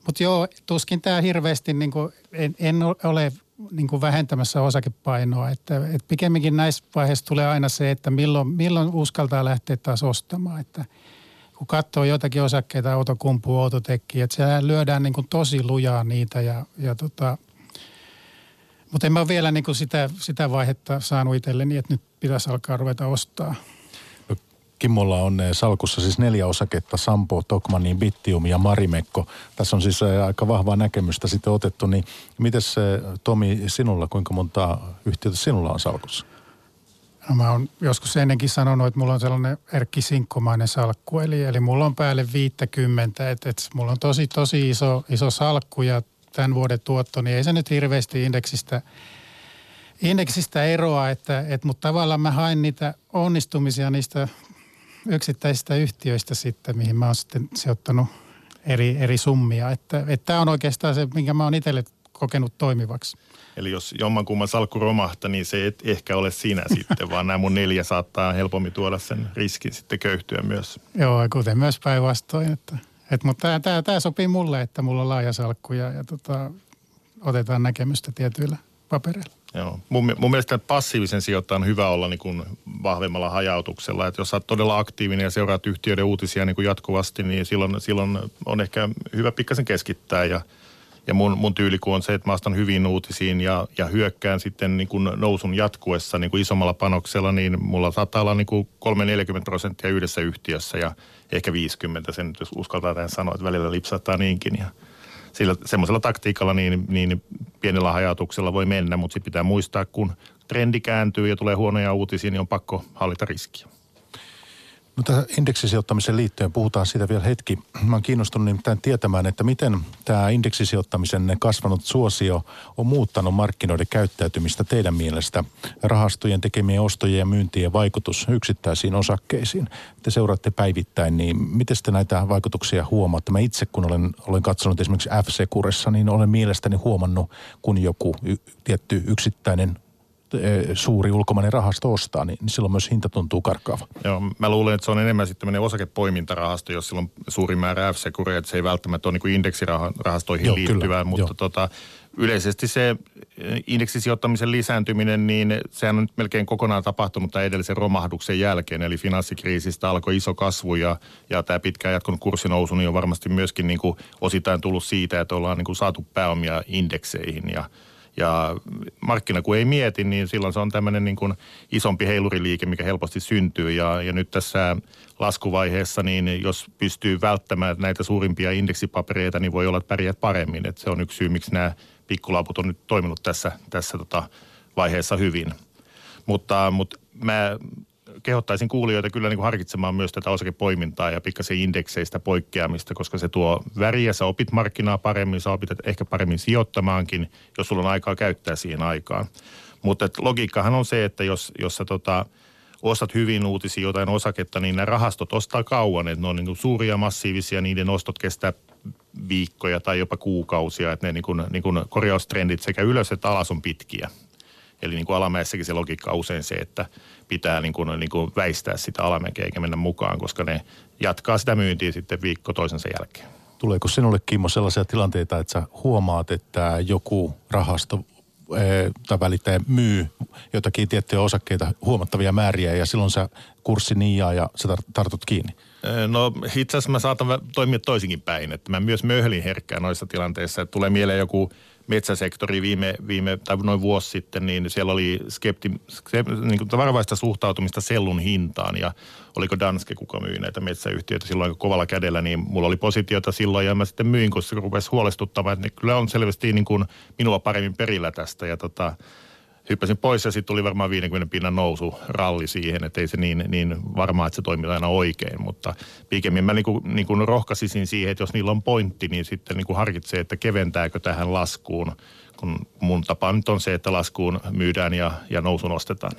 Mutta joo, tuskin tämä hirveästi, niin kuin, en, en ole niin kuin vähentämässä osakepainoa. Että, että pikemminkin näissä vaiheissa tulee aina se, että milloin, milloin uskaltaa lähteä taas ostamaan. Että kun katsoo jotakin osakkeita, autokumpu, autotekki, että siellä lyödään niin kuin tosi lujaa niitä ja, ja tota, mutta en mä ole vielä niin kuin sitä, sitä vaihetta saanut itselleni, että nyt pitäisi alkaa ruveta ostaa. No, Kimmolla on eh, salkussa siis neljä osaketta, Sampo, Tokmanni, Bittium ja Marimekko. Tässä on siis eh, aika vahvaa näkemystä sitten otettu. Niin miten se, eh, Tomi, sinulla, kuinka monta yhtiötä sinulla on salkussa? No mä oon joskus ennenkin sanonut, että mulla on sellainen Erkki Sinkkomainen salkku, eli, eli mulla on päälle 50, että, että mulla on tosi, tosi iso, iso salkku ja tämän vuoden tuotto, niin ei se nyt hirveästi indeksistä, indeksistä eroa, että, että, mutta tavallaan mä haen niitä onnistumisia niistä yksittäisistä yhtiöistä sitten, mihin mä oon sitten sijoittanut eri, eri summia. Että, että tämä on oikeastaan se, minkä mä oon itselle kokenut toimivaksi. Eli jos jommankumman salkku romahtaa, niin se et ehkä ole sinä sitten, vaan nämä mun neljä saattaa helpommin tuoda sen riskin sitten köyhtyä myös. Joo, kuten myös päinvastoin. Että, et, mutta tämä sopii mulle, että mulla on laaja salkku ja, ja tota, otetaan näkemystä tietyillä papereilla. Joo. Mun, mun mielestä passiivisen sijoittajan on hyvä olla niin kuin vahvemmalla hajautuksella. Että jos olet todella aktiivinen ja seuraat yhtiöiden uutisia niin kuin jatkuvasti, niin silloin, silloin on ehkä hyvä pikkasen keskittää. Ja, ja mun, mun tyyli on se, että mä astan hyvin uutisiin ja, ja hyökkään sitten niin kuin nousun jatkuessa niin kuin isommalla panoksella, niin mulla saattaa olla niin kuin 3-40 prosenttia yhdessä yhtiössä ja ehkä 50, sen jos uskaltaa tähän sanoa, että välillä lipsattaa niinkin. Ja, sillä semmoisella taktiikalla niin, niin pienellä hajautuksella voi mennä, mutta sitten pitää muistaa, kun trendi kääntyy ja tulee huonoja uutisia, niin on pakko hallita riskiä. No tähän indeksisijoittamisen liittyen puhutaan siitä vielä hetki. Mä oon kiinnostunut nimittäin tietämään, että miten tämä indeksisijoittamisen kasvanut suosio on muuttanut markkinoiden käyttäytymistä teidän mielestä. Rahastojen tekemien ostojen ja myyntien vaikutus yksittäisiin osakkeisiin. Te seuraatte päivittäin, niin miten te näitä vaikutuksia huomaatte? Mä itse kun olen, olen katsonut esimerkiksi F-Securessa, niin olen mielestäni huomannut, kun joku y- tietty yksittäinen suuri ulkomainen rahasto ostaa, niin, niin silloin myös hinta tuntuu karkaava. Joo, mä luulen, että se on enemmän sitten tämmöinen osakepoimintarahasto, jos silloin suuri määrä f että se ei välttämättä ole niin indeksirahastoihin Joo, liittyvää, kyllä. mutta tota, yleisesti se indeksisijoittamisen lisääntyminen, niin sehän on nyt melkein kokonaan tapahtunut tämän edellisen romahduksen jälkeen, eli finanssikriisistä alkoi iso kasvu ja, ja tämä pitkään jatkunut kurssinousu niin on varmasti myöskin niin kuin osittain tullut siitä, että ollaan niin kuin saatu pääomia indekseihin ja ja markkina kun ei mieti, niin silloin se on tämmöinen niin kuin isompi heiluriliike, mikä helposti syntyy. Ja, ja nyt tässä laskuvaiheessa, niin jos pystyy välttämään näitä suurimpia indeksipapereita, niin voi olla, että pärjät paremmin. Et se on yksi syy, miksi nämä pikkulaput on nyt toiminut tässä, tässä tota vaiheessa hyvin. Mutta, mutta mä kehottaisin kuulijoita kyllä niin kuin harkitsemaan myös tätä osakepoimintaa ja pikkasen indekseistä poikkeamista, koska se tuo väriä, sä opit markkinaa paremmin, sä opit ehkä paremmin sijoittamaankin, jos sulla on aikaa käyttää siihen aikaan. Mutta logiikkahan on se, että jos, jos sä tota, ostat hyvin uutisia jotain osaketta, niin nämä rahastot ostaa kauan, että ne on niin kuin suuria, massiivisia, niiden ostot kestää viikkoja tai jopa kuukausia, että ne niin kuin, niin kuin korjaustrendit sekä ylös että alas on pitkiä. Eli niin kuin alamäessäkin se logiikka on usein se, että pitää niin kuin, niin kuin väistää sitä alamäkeä eikä mennä mukaan, koska ne jatkaa sitä myyntiä sitten viikko toisensa jälkeen. Tuleeko sinulle Kimmo sellaisia tilanteita, että sä huomaat, että joku rahasto eh, tai välittäjä myy jotakin tiettyjä osakkeita huomattavia määriä ja silloin sä kurssi niijaa ja sä tartut kiinni? No itse asiassa mä saatan toimia toisinkin päin, että mä myös möhlin herkkää noissa tilanteissa, että tulee mieleen joku metsäsektori viime, viime tai noin vuosi sitten, niin siellä oli skepti, skepti, niin kuin varovaista suhtautumista sellun hintaan. Ja oliko Danske, kuka myi näitä metsäyhtiöitä silloin kovalla kädellä, niin mulla oli positiota silloin ja mä sitten myin, kun se rupesi huolestuttamaan, että ne kyllä on selvästi niin kuin minua paremmin perillä tästä. Ja tota, hyppäsin pois ja sitten tuli varmaan 50 pinnan nousu ralli siihen, että ei se niin, niin varmaa, että se toimii aina oikein, mutta pikemmin mä niinku, niinku rohkaisisin siihen, että jos niillä on pointti, niin sitten niinku harkitsee, että keventääkö tähän laskuun, kun mun tapa nyt on se, että laskuun myydään ja, ja nousu nostetaan.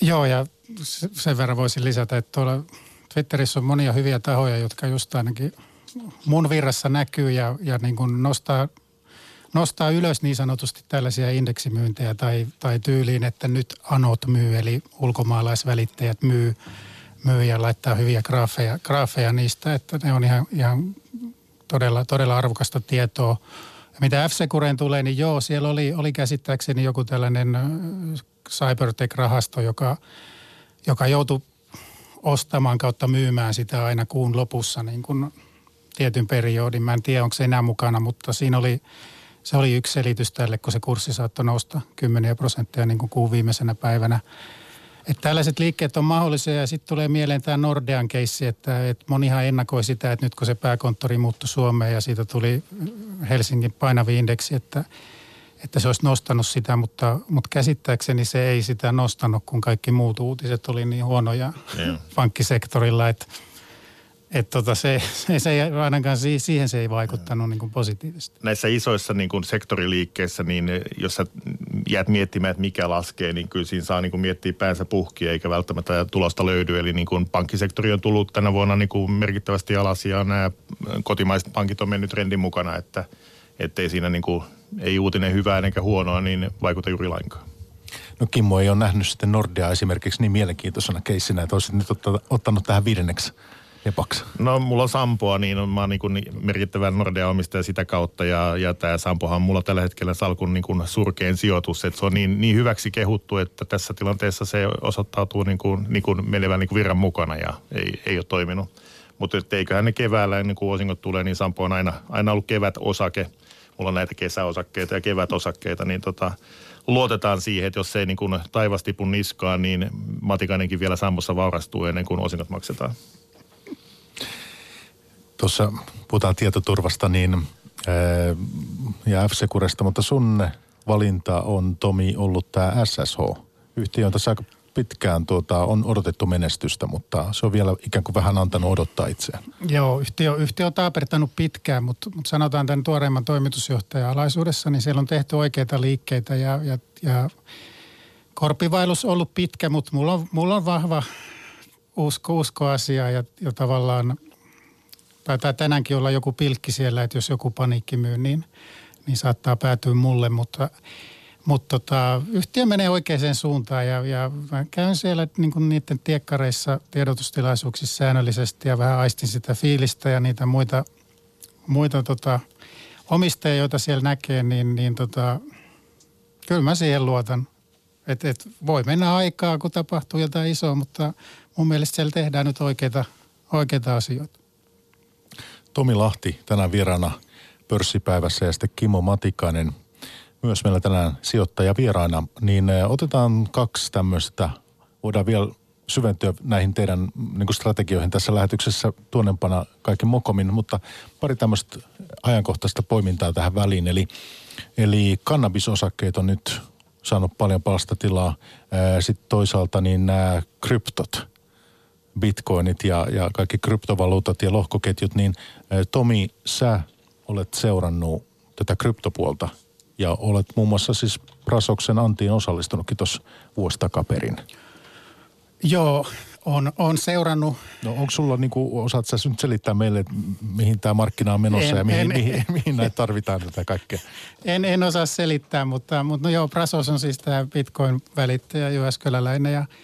Joo, ja sen verran voisin lisätä, että tuolla Twitterissä on monia hyviä tahoja, jotka just ainakin mun virrassa näkyy ja, ja niin kuin nostaa nostaa ylös niin sanotusti tällaisia indeksimyyntejä tai, tai tyyliin, että nyt anot myy, eli ulkomaalaisvälittäjät myy, myy ja laittaa hyviä graafeja, graafeja niistä, että ne on ihan, ihan todella, todella arvokasta tietoa. Ja mitä f tulee, niin joo, siellä oli, oli käsittääkseni joku tällainen Cybertech-rahasto, joka, joka joutui ostamaan kautta myymään sitä aina kuun lopussa niin kuin tietyn periodin. Mä en tiedä, onko se enää mukana, mutta siinä oli se oli yksi selitys tälle, kun se kurssi saattoi nousta kymmeniä prosenttia niin kuin kuun viimeisenä päivänä. Että tällaiset liikkeet on mahdollisia ja sitten tulee mieleen tämä Nordean keissi, että, että monihan ennakoi sitä, että nyt kun se pääkonttori muuttui Suomeen ja siitä tuli Helsingin painavi indeksi, että, että se olisi nostanut sitä, mutta, mutta käsittääkseni se ei sitä nostanut, kun kaikki muut uutiset oli niin huonoja yeah. pankkisektorilla, että – että tota se, se, se ei, ainakaan siihen se ei vaikuttanut niin kuin positiivisesti. Näissä isoissa niin kuin sektoriliikkeissä, niin jos sä jäät miettimään, että mikä laskee, niin kyllä siinä saa niin kuin miettiä päänsä puhki, eikä välttämättä tulosta löydy. Eli niin kuin pankkisektori on tullut tänä vuonna niin kuin merkittävästi alas ja nämä kotimaiset pankit on mennyt trendin mukana, että ettei siinä niin kuin, ei uutinen hyvää eikä huonoa, niin vaikuta juuri lainkaan. No Kimmo ei ole nähnyt sitten Nordea esimerkiksi niin mielenkiintoisena keissinä, että olisit nyt ottanut tähän viidenneksi epaksi? No mulla on Sampoa, niin mä oon niin kuin merkittävä Nordea-omistaja sitä kautta ja, ja tämä Sampohan on mulla tällä hetkellä salkun niin kuin surkein sijoitus, että se on niin, niin hyväksi kehuttu, että tässä tilanteessa se osoittautuu niin kuin, niin kuin menevän niin kuin virran mukana ja ei, ei ole toiminut. Mutta eiköhän ne keväällä ennen kuin osingot tulee, niin Sampo on aina, aina ollut kevät osake. Mulla on näitä kesäosakkeita ja kevätosakkeita, niin tota, luotetaan siihen, että jos se ei niin kuin taivas tipu niskaan, niin Matikainenkin vielä Sampossa vaurastuu ennen kuin osingot maksetaan tuossa puhutaan tietoturvasta niin, ja f mutta sun valinta on Tomi ollut tämä SSH. Yhtiö on tässä aika pitkään tuota, on odotettu menestystä, mutta se on vielä ikään kuin vähän antanut odottaa itseään. Joo, yhtiö, yhtiö on taapertanut pitkään, mutta, mutta sanotaan tämän tuoreimman toimitusjohtajan alaisuudessa, niin siellä on tehty oikeita liikkeitä ja, ja, ja korpivailus on ollut pitkä, mutta mulla on, mulla on vahva usko, usko asiaa ja, ja tavallaan – taitaa tänäänkin olla joku pilkki siellä, että jos joku paniikki myy, niin, niin saattaa päätyä mulle, mutta mutta tota, yhtiö menee oikeaan suuntaan ja, ja mä käyn siellä niin kuin niiden tiekkareissa tiedotustilaisuuksissa säännöllisesti ja vähän aistin sitä fiilistä ja niitä muita, muita tota, omistajia, joita siellä näkee, niin, niin tota, kyllä mä siihen luotan. Et, et voi mennä aikaa, kun tapahtuu jotain isoa, mutta mun mielestä siellä tehdään nyt oikeita, oikeita asioita. Tomi Lahti tänään vieraana pörssipäivässä ja sitten Kimmo Matikainen myös meillä tänään sijoittaja vieraana. Niin eh, otetaan kaksi tämmöistä, voidaan vielä syventyä näihin teidän niin kuin strategioihin tässä lähetyksessä tuonnempana kaiken mokomin, mutta pari tämmöistä ajankohtaista poimintaa tähän väliin. Eli, eli kannabisosakkeet on nyt saanut paljon palstatilaa. Eh, sitten toisaalta niin nämä kryptot – bitcoinit ja, ja kaikki kryptovaluutat ja lohkoketjut, niin Tomi, sä olet seurannut tätä kryptopuolta ja olet muun muassa siis Prasoksen Antiin osallistunutkin tuossa vuosi takaperin. Joo, on, on seurannut. No onko sulla, niin kuin, osaat sä nyt selittää meille, että mihin tämä markkina on menossa en, ja mihin, en, mihin, en, mihin näitä tarvitaan tätä kaikkea? En, en osaa selittää, mutta, mutta no joo, Prasos on siis tämä Bitcoin-välittäjä Jyväskyläläinen ja –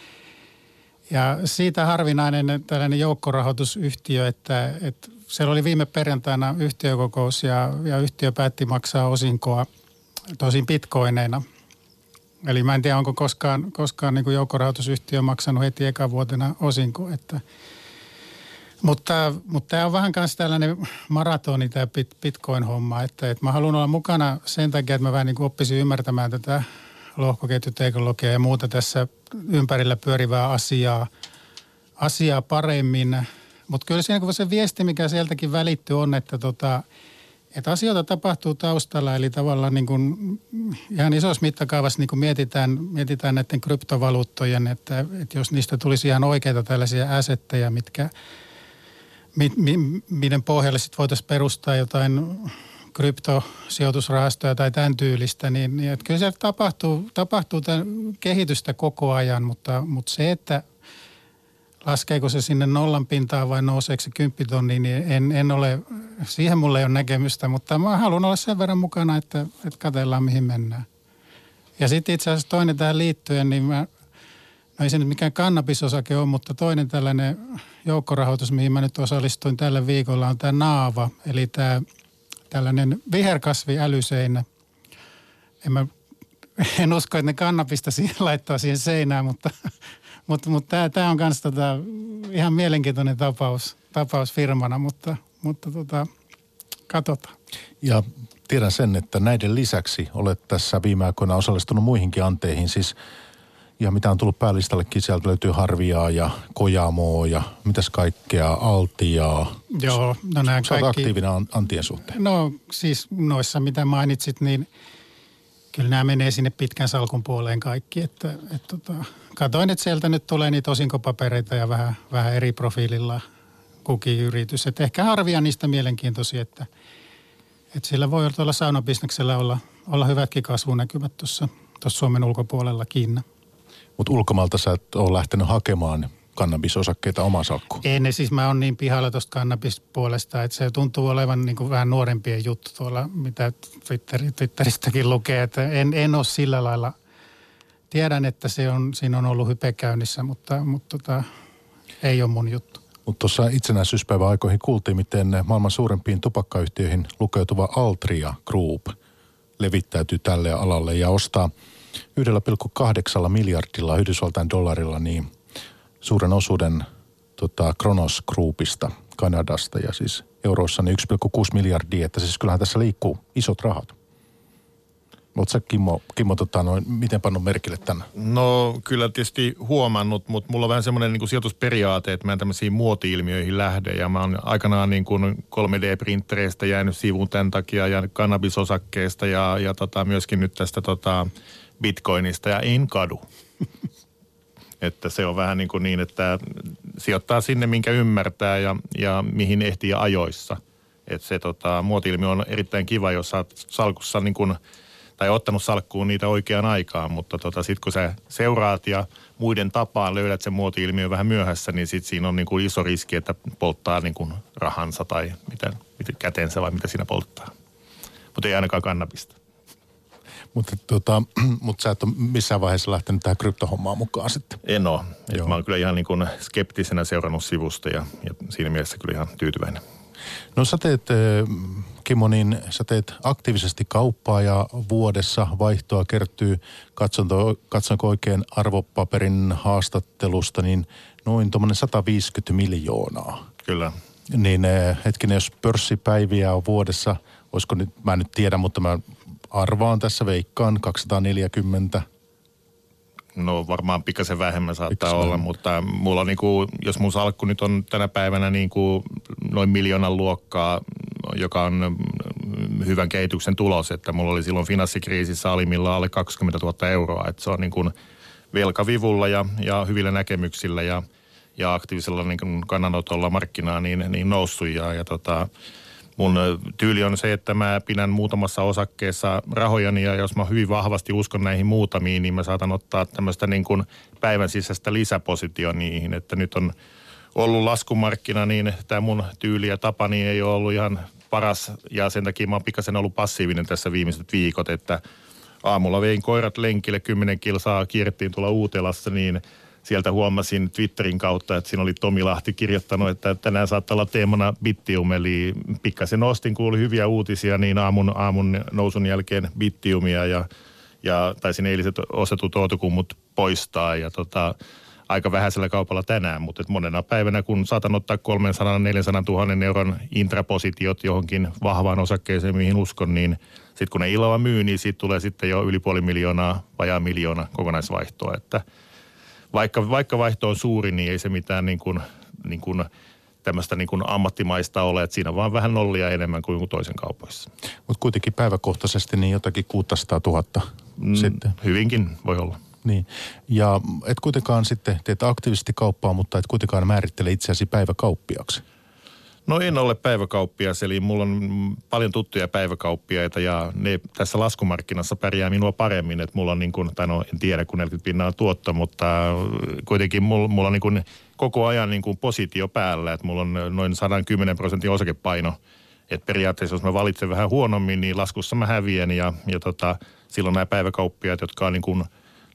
ja siitä harvinainen tällainen joukkorahoitusyhtiö, että, että siellä oli viime perjantaina yhtiökokous ja, ja yhtiö päätti maksaa osinkoa tosin bitcoineina. Eli mä en tiedä, onko koskaan, koskaan niin joukkorahoitusyhtiö maksanut heti eka vuotena osinko. Että, mutta, mutta tämä on vähän kanssa tällainen maratoni tämä bitcoin-homma, että, että mä haluan olla mukana sen takia, että mä vähän niin oppisin ymmärtämään tätä lohkoketjuteknologiaa ja muuta tässä ympärillä pyörivää asiaa, asiaa paremmin. Mutta kyllä siinä kun se viesti, mikä sieltäkin välittyy on, että tota, että asioita tapahtuu taustalla, eli tavallaan niin kuin ihan isossa mittakaavassa niin kuin mietitään, mietitään näiden kryptovaluuttojen, että, että jos niistä tulisi ihan oikeita tällaisia asetteja, mitkä, mi, mi, miten pohjalle sitten voitaisiin perustaa jotain kryptosijoitusrahastoja tai tämän tyylistä, niin, niin että kyllä se tapahtuu, tapahtuu tämän kehitystä koko ajan, mutta, mutta se, että laskeeko se sinne nollan pintaan vai nouseeko se kymppitonni, niin en, en ole, siihen mulle ei ole näkemystä, mutta mä haluan olla sen verran mukana, että, että katsellaan mihin mennään. Ja sitten itse asiassa toinen tähän liittyen, niin mä, no ei se nyt mikään kannabisosake ole, mutta toinen tällainen joukkorahoitus, mihin mä nyt osallistuin tällä viikolla, on tämä Naava, eli tämä tällainen viherkasvi älyseinä. En, mä, en usko, että ne kannabista siihen laittaa siihen seinään, mutta, mutta, mutta tämä, tämä on myös tota, ihan mielenkiintoinen tapaus, tapaus firmana, mutta, mutta tota, katsotaan. Ja tiedän sen, että näiden lisäksi olet tässä viime aikoina osallistunut muihinkin anteihin, siis ja mitä on tullut päällistallekin, sieltä löytyy Harviaa ja Kojamoa ja mitäs kaikkea, Altiaa. Joo, no nämä kaikki. aktiivinen Antien suhteen. No siis noissa, mitä mainitsit, niin kyllä nämä menee sinne pitkän salkun puoleen kaikki. Että, et, tota, katoin, että sieltä nyt tulee niitä osinkopapereita ja vähän, vähän eri profiililla kukin yritys. Et ehkä harvia niistä mielenkiintoisia, että, että sillä voi olla saunabisneksellä olla, olla hyvätkin kasvunäkymät tuossa Suomen ulkopuolella Kiina. Mutta ulkomailta sä et ole lähtenyt hakemaan kannabisosakkeita omaan salkkuun? Ei ne siis, mä oon niin pihalla tuosta kannabispuolesta, että se tuntuu olevan niin kuin vähän nuorempien juttu tuolla, mitä Twitteri, Twitteristäkin lukee. Että en, en ole sillä lailla, tiedän, että se on, siinä on ollut hype käynnissä, mutta, mutta tota, ei ole mun juttu. Mutta tuossa itsenäisyyspäivän aikoihin kuultiin, miten maailman suurempiin tupakkayhtiöihin lukeutuva Altria Group levittäytyy tälle alalle ja ostaa 1,8 miljardilla Yhdysvaltain dollarilla niin suuren osuuden tota, Kronos Groupista Kanadasta ja siis euroissa niin 1,6 miljardia, että siis kyllähän tässä liikkuu isot rahat. Oletko sä Kimmo, Kimmo tota, noin, miten pannut merkille tänne? No kyllä tietysti huomannut, mutta mulla on vähän semmoinen niin sijoitusperiaate, että mä en tämmöisiin muoti-ilmiöihin lähde. Ja mä oon aikanaan niin kuin 3D-printtereistä jäänyt sivuun tämän takia ja kannabisosakkeesta ja, ja tota, myöskin nyt tästä tota, bitcoinista ja en kadu. että se on vähän niin, kuin niin, että sijoittaa sinne, minkä ymmärtää ja, ja mihin ehtii ajoissa. Että se tota, muoti-ilmiö on erittäin kiva, jos oot salkussa niin kuin – tai ottanut salkkuun niitä oikeaan aikaan, mutta tota, sitten kun sä seuraat ja muiden tapaan löydät sen muoti-ilmiön vähän myöhässä, niin sitten siinä on niin kuin iso riski, että polttaa niin kuin rahansa tai mitä, mitä kätensä vai mitä siinä polttaa. Mutta ei ainakaan kannabista. Mutta tota, mut sä et ole missään vaiheessa lähtenyt tähän kryptohommaan mukaan sitten? En ole. Mä oon kyllä ihan niin kuin skeptisenä seurannut sivusta ja, ja siinä mielessä kyllä ihan tyytyväinen. No sä teet, eh, Kimmo, niin sä teet aktiivisesti kauppaa ja vuodessa vaihtoa kertyy, katsonko, katsonko oikein arvopaperin haastattelusta, niin noin tuommoinen 150 miljoonaa. Kyllä. Niin eh, hetkinen, jos pörssipäiviä on vuodessa, olisiko nyt, mä en nyt tiedä, mutta mä arvaan tässä veikkaan 240 No varmaan pikkasen vähemmän saattaa pikkasen olla, vähemmän. mutta mulla on niin kuin, jos mun salkku nyt on tänä päivänä niin kuin noin miljoonan luokkaa, joka on hyvän kehityksen tulos, että mulla oli silloin finanssikriisissä alimmillaan alle 20 000 euroa, että se on niin kuin velkavivulla ja, ja hyvillä näkemyksillä ja, ja aktiivisella niin kuin kannanotolla markkinaa niin, niin noussut ja, ja tota, mun tyyli on se, että mä pidän muutamassa osakkeessa rahojani ja jos mä hyvin vahvasti uskon näihin muutamiin, niin mä saatan ottaa tämmöistä niin kuin päivän sisäistä lisäpositio niihin, että nyt on ollut laskumarkkina, niin tämä mun tyyli ja tapa niin ei ole ollut ihan paras. Ja sen takia mä oon pikkasen ollut passiivinen tässä viimeiset viikot, että aamulla vein koirat lenkille, kymmenen kilsaa kierrettiin tuolla Uutelassa, niin – sieltä huomasin Twitterin kautta, että siinä oli Tomi Lahti kirjoittanut, että tänään saattaa olla teemana Bittium, eli pikkasen ostin, kuuli hyviä uutisia, niin aamun, aamun nousun jälkeen Bittiumia ja, ja taisin eiliset ostetut outokummut poistaa. Ja tota, aika vähäisellä kaupalla tänään, mutta et monena päivänä, kun saatan ottaa 300-400 000 euron intrapositiot johonkin vahvaan osakkeeseen, mihin uskon, niin sitten kun ne illalla myy, niin siitä tulee sitten jo yli puoli miljoonaa, vajaa miljoona kokonaisvaihtoa, että – vaikka, vaikka vaihto on suuri, niin ei se mitään niin kuin, niin kuin tämmöistä niin kuin ammattimaista ole, että siinä on vaan vähän nollia enemmän kuin toisen kaupoissa. Mutta kuitenkin päiväkohtaisesti niin jotakin 600 000 mm, sitten. Hyvinkin voi olla. Niin, ja et kuitenkaan sitten teet aktiivisesti kauppaa, mutta et kuitenkaan määrittele itseäsi päiväkauppiaksi. No en ole päiväkauppias, eli mulla on paljon tuttuja päiväkauppiaita ja ne tässä laskumarkkinassa pärjää minua paremmin. Että mulla on niin kuin, tai no en tiedä kun 40 pinnaa tuotto, mutta kuitenkin mulla, mulla on niin kuin koko ajan niin kuin positio päällä. Että mulla on noin 110 prosentin osakepaino. Että periaatteessa jos mä valitsen vähän huonommin, niin laskussa mä häviän ja, ja tota, silloin nämä päiväkauppiaat, jotka on niin kuin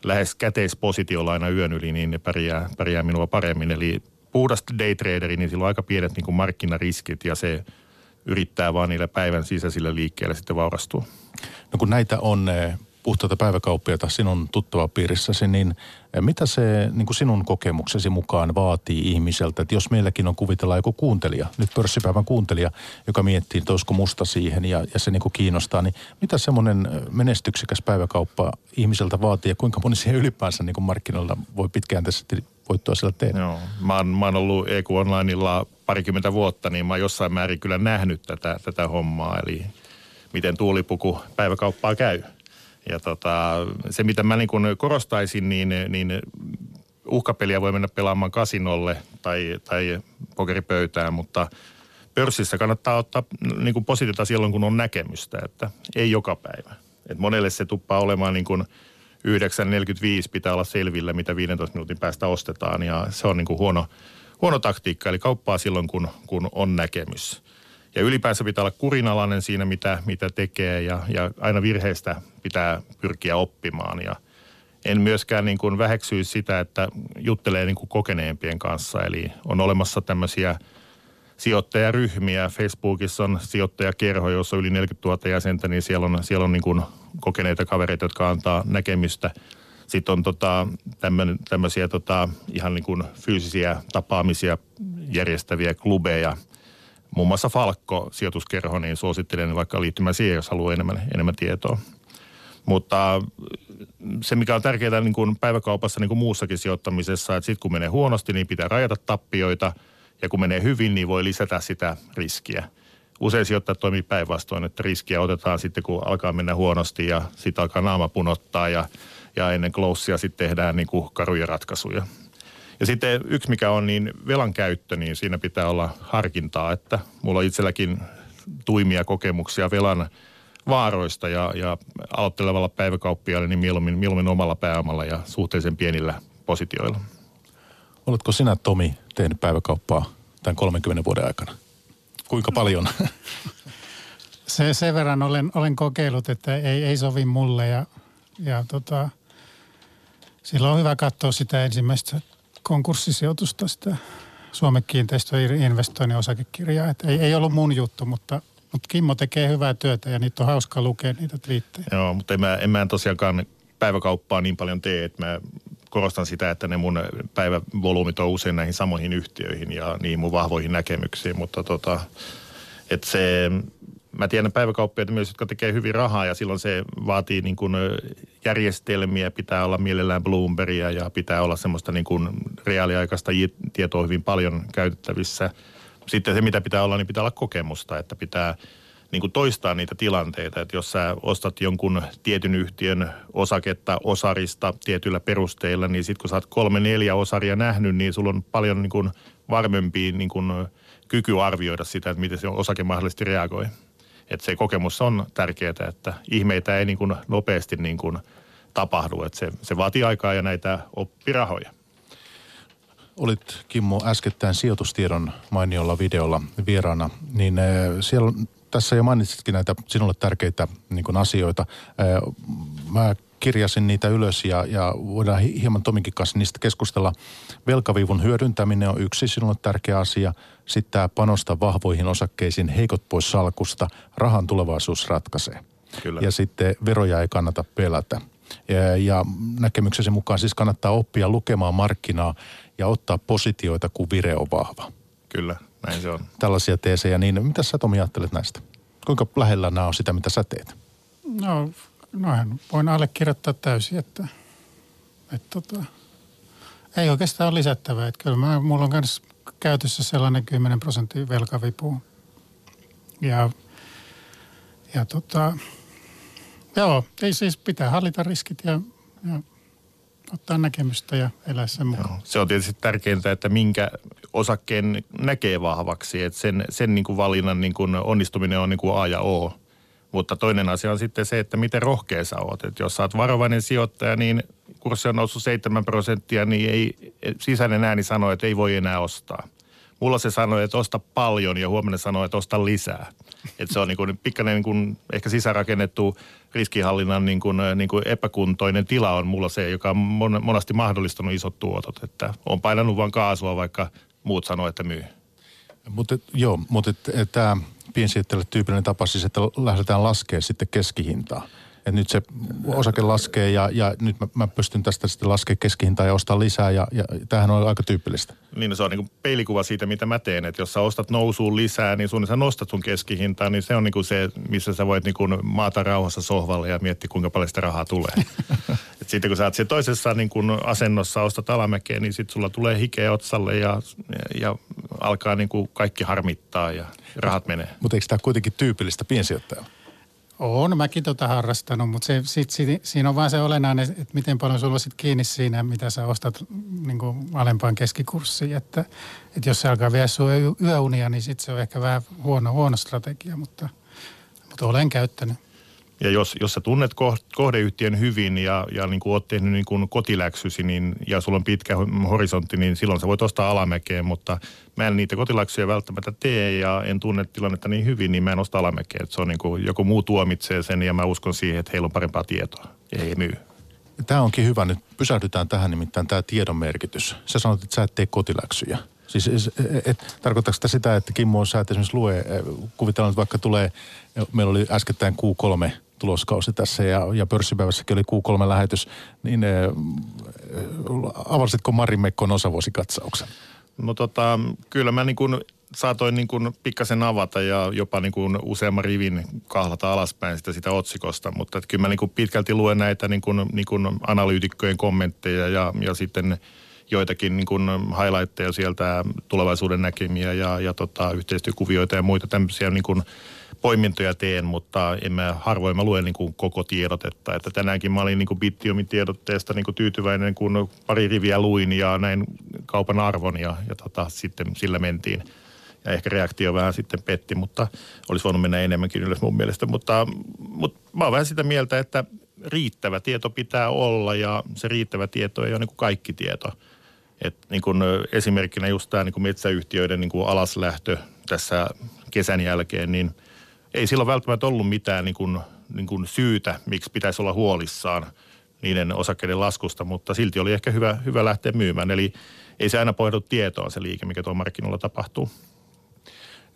lähes käteispositiolla aina yön yli, niin ne pärjää, pärjää minua paremmin. Eli puhdas daytraderi, niin sillä on aika pienet niin kuin markkinariskit ja se yrittää vaan niillä päivän sisäisillä liikkeillä sitten vaurastua. No kun näitä on eh, puhtaita päiväkauppiaita sinun tuttava piirissäsi, niin eh, mitä se niin kuin sinun kokemuksesi mukaan vaatii ihmiseltä? Että jos meilläkin on kuvitella joku kuuntelija, nyt pörssipäivän kuuntelija, joka miettii, että olisiko musta siihen ja, ja se niin kuin kiinnostaa, niin mitä semmoinen eh, menestyksikäs päiväkauppa ihmiseltä vaatii ja kuinka moni siihen ylipäänsä niin kuin markkinoilla voi pitkään tässä voittoa sillä tehdä. Joo, mä oon, mä oon ollut EQ Onlineilla parikymmentä vuotta, niin mä oon jossain määrin kyllä nähnyt tätä, tätä hommaa, eli miten tuulipuku päiväkauppaa käy. Ja tota, se, mitä mä niin kun korostaisin, niin, niin uhkapeliä voi mennä pelaamaan kasinolle tai, tai pokeripöytään, mutta pörssissä kannattaa ottaa niin kuin positiota silloin, kun on näkemystä, että ei joka päivä. Et monelle se tuppaa olemaan niin kuin 9.45 pitää olla selvillä, mitä 15 minuutin päästä ostetaan ja se on niin kuin huono, huono taktiikka, eli kauppaa silloin, kun, kun on näkemys. Ja ylipäänsä pitää olla kurinalainen siinä, mitä, mitä tekee ja, ja aina virheistä pitää pyrkiä oppimaan. Ja en myöskään niin kuin väheksyisi sitä, että juttelee niin kuin kokeneempien kanssa. Eli on olemassa tämmöisiä sijoittajaryhmiä. Facebookissa on sijoittajakerho, jossa on yli 40 000 jäsentä, niin siellä on, siellä on niin kuin kokeneita kavereita, jotka antaa näkemystä. Sitten on tota, tämmöisiä tota, ihan niin kuin fyysisiä tapaamisia järjestäviä klubeja. Muun muassa Falkko sijoituskerho, niin suosittelen vaikka liittymään siihen, jos haluaa enemmän, enemmän tietoa. Mutta se, mikä on tärkeää niin kuin päiväkaupassa niin kuin muussakin sijoittamisessa, että sitten kun menee huonosti, niin pitää rajata tappioita. Ja kun menee hyvin, niin voi lisätä sitä riskiä. Usein sijoittajat toimii päinvastoin, että riskiä otetaan sitten, kun alkaa mennä huonosti ja sitten alkaa naama punottaa ja, ja ennen closea sitten tehdään niin kuin karuja ratkaisuja. Ja sitten yksi, mikä on niin velan käyttö, niin siinä pitää olla harkintaa, että mulla on itselläkin tuimia kokemuksia velan vaaroista ja, ja aloittelevalla päiväkauppiaalla niin mieluummin, mieluummin omalla pääomalla ja suhteellisen pienillä positioilla. Oletko sinä, Tomi, tehnyt päiväkauppaa tämän 30 vuoden aikana? Kuinka paljon? Se, sen verran olen, olen kokeillut, että ei, ei sovi mulle ja, ja tota, silloin on hyvä katsoa sitä ensimmäistä konkurssisijoitusta, sitä Suomen kiinteistöinvestoinnin osakekirjaa. Et ei, ei ollut mun juttu, mutta, mutta Kimmo tekee hyvää työtä ja niitä on hauska lukea niitä twiittejä. Joo, mutta en mä, en mä tosiaankaan päiväkauppaa niin paljon tee, että mä korostan sitä, että ne mun päivävolyymit on usein näihin samoihin yhtiöihin ja niihin mun vahvoihin näkemyksiin, mutta tota, että se, mä tiedän päiväkauppiaita myös, jotka tekee hyvin rahaa ja silloin se vaatii niin kuin järjestelmiä, pitää olla mielellään Bloombergia ja pitää olla semmoista niin kuin reaaliaikaista tietoa hyvin paljon käytettävissä. Sitten se, mitä pitää olla, niin pitää olla kokemusta, että pitää – niin kuin toistaa niitä tilanteita, että jos sä ostat jonkun tietyn yhtiön osaketta osarista tietyillä perusteilla, niin sitten kun sä oot kolme neljä osaria nähnyt, niin sulla on paljon niin kuin varmempi niin kuin kyky arvioida sitä, että miten se osake mahdollisesti reagoi. Että se kokemus on tärkeää, että ihmeitä ei niin kuin nopeasti niin kuin tapahdu, että se, se vaatii aikaa ja näitä oppirahoja. Olit Kimmo äskettäin sijoitustiedon mainiolla videolla vieraana, niin eh, siellä tässä jo mainitsitkin näitä sinulle tärkeitä niin kuin asioita. Mä kirjasin niitä ylös ja, ja voidaan hieman Tominkin kanssa niistä keskustella. Velkaviivun hyödyntäminen on yksi sinulle tärkeä asia. Sitten tämä panosta vahvoihin osakkeisiin, heikot pois salkusta, rahan tulevaisuus ratkaisee. Kyllä. Ja sitten veroja ei kannata pelätä. Ja, ja näkemyksesi mukaan siis kannattaa oppia lukemaan markkinaa ja ottaa positioita, kun vire on vahva. Kyllä, näin se on. Tällaisia teesejä, niin mitä sä Tomi ajattelet näistä? Kuinka lähellä nämä on sitä, mitä sä teet? No, noin voin allekirjoittaa täysin, että, että tota, ei oikeastaan ole lisättävää. Että kyllä mä, mulla on myös käytössä sellainen 10 prosentin velkavipu. Ja, ja tota, joo, ei siis pitää hallita riskit ja, ja ottaa näkemystä ja elää sen mukaan. Joo, se on tietysti tärkeintä, että minkä osakkeen näkee vahvaksi. Että sen, sen niin kuin valinnan niin kuin onnistuminen on niin kuin A ja O. Mutta toinen asia on sitten se, että miten rohkea sä oot. Että jos sä oot varovainen sijoittaja, niin kurssi on noussut 7 prosenttia, niin ei, sisäinen ääni sanoo, että ei voi enää ostaa. Mulla se sanoi, että osta paljon ja huomenna sanoi, että osta lisää. Että se on niin kuin pikkainen niin kuin ehkä sisärakennettu riskihallinnan niin kuin, niin kuin epäkuntoinen tila on mulla se, joka on monasti mahdollistanut isot tuotot. Että on painanut vain kaasua, vaikka muut sanoo, että myy. Mutta joo, mutta tämä piensijoittajalle tyypillinen tapa siis, että lähdetään laskemaan sitten keskihintaa että nyt se osake laskee ja, ja nyt mä, mä pystyn tästä sitten laskemaan keskihintaa ja ostaa lisää ja, ja tämähän on aika tyypillistä. Niin no se on niin kuin peilikuva siitä, mitä mä teen. Että jos sä ostat nousuun lisää, niin sun sä nostat sun keskihintaa, niin se on niin kuin se, missä sä voit niin kuin maata rauhassa sohvalle ja miettiä, kuinka paljon sitä rahaa tulee. Et sitten kun sä oot toisessa niin kuin asennossa ostat alamäkeen, niin sitten sulla tulee hikeä otsalle ja, ja alkaa niin kuin kaikki harmittaa ja rahat menee. Mutta eikö tämä kuitenkin tyypillistä piensijoittajalle? On, mäkin tota harrastanut, mutta se, sit, sit, siinä on vaan se olennainen, että miten paljon sulla on sit kiinni siinä, mitä sä ostat niin kuin alempaan keskikurssiin. Että, että jos se alkaa viedä sun yöunia, niin sitten se on ehkä vähän huono, huono strategia, mutta, mutta olen käyttänyt. Ja jos, jos sä tunnet kohdeyhtiön hyvin ja, ja niin kuin oot tehnyt niin kuin kotiläksysi niin, ja sulla on pitkä horisontti, niin silloin sä voit ostaa alamäkeen, mutta mä en niitä kotiläksyjä välttämättä tee ja en tunne tilannetta niin hyvin, niin mä en osta alamäkeen. Se on niin kuin, joku muu tuomitsee sen ja mä uskon siihen, että heillä on parempaa tietoa ja ei myy. Tämä onkin hyvä. Nyt pysähdytään tähän nimittäin tämä tiedon merkitys. Sä sanoit, että sä et tee kotiläksyjä. Siis et, tarkoittaako sitä sitä, että Kimmo, sä et esimerkiksi lue, eh, kuvitellaan, että vaikka tulee, meillä oli äskettäin Q3 tuloskausi tässä ja, ja pörssipäivässäkin oli Q3-lähetys, niin äh, avasitko Marin Mekkon osavuosikatsauksen? No tota, kyllä mä niin kuin saatoin niin kuin pikkasen avata ja jopa niin kuin useamman rivin kahlata alaspäin sitä, sitä otsikosta, mutta että kyllä mä niin kuin pitkälti luen näitä niin kuin, niin kuin analyytikkojen kommentteja ja, ja sitten joitakin niin kuin highlightteja sieltä tulevaisuuden näkemiä ja, ja tota, yhteistyökuvioita ja muita tämmöisiä niin kuin poimintoja teen, mutta en mä, harvoin mä luen niin kuin koko tiedotetta. Että tänäänkin mä olin niin kuin Bittiomin tiedotteesta niin kuin tyytyväinen, kun pari riviä luin ja näin kaupan arvon ja, ja tota, sitten sillä mentiin. Ja ehkä reaktio vähän sitten petti, mutta olisi voinut mennä enemmänkin ylös mun mielestä. Mutta, mutta mä oon vähän sitä mieltä, että riittävä tieto pitää olla ja se riittävä tieto ei ole niin kuin kaikki tieto. Et niin kuin esimerkkinä just tämä niin metsäyhtiöiden niin kuin alaslähtö tässä kesän jälkeen, niin – ei silloin välttämättä ollut mitään niin kuin, niin kuin syytä, miksi pitäisi olla huolissaan niiden osakkeiden laskusta, mutta silti oli ehkä hyvä, hyvä lähteä myymään. Eli ei se aina pohjaudu tietoa se liike, mikä tuolla markkinoilla tapahtuu.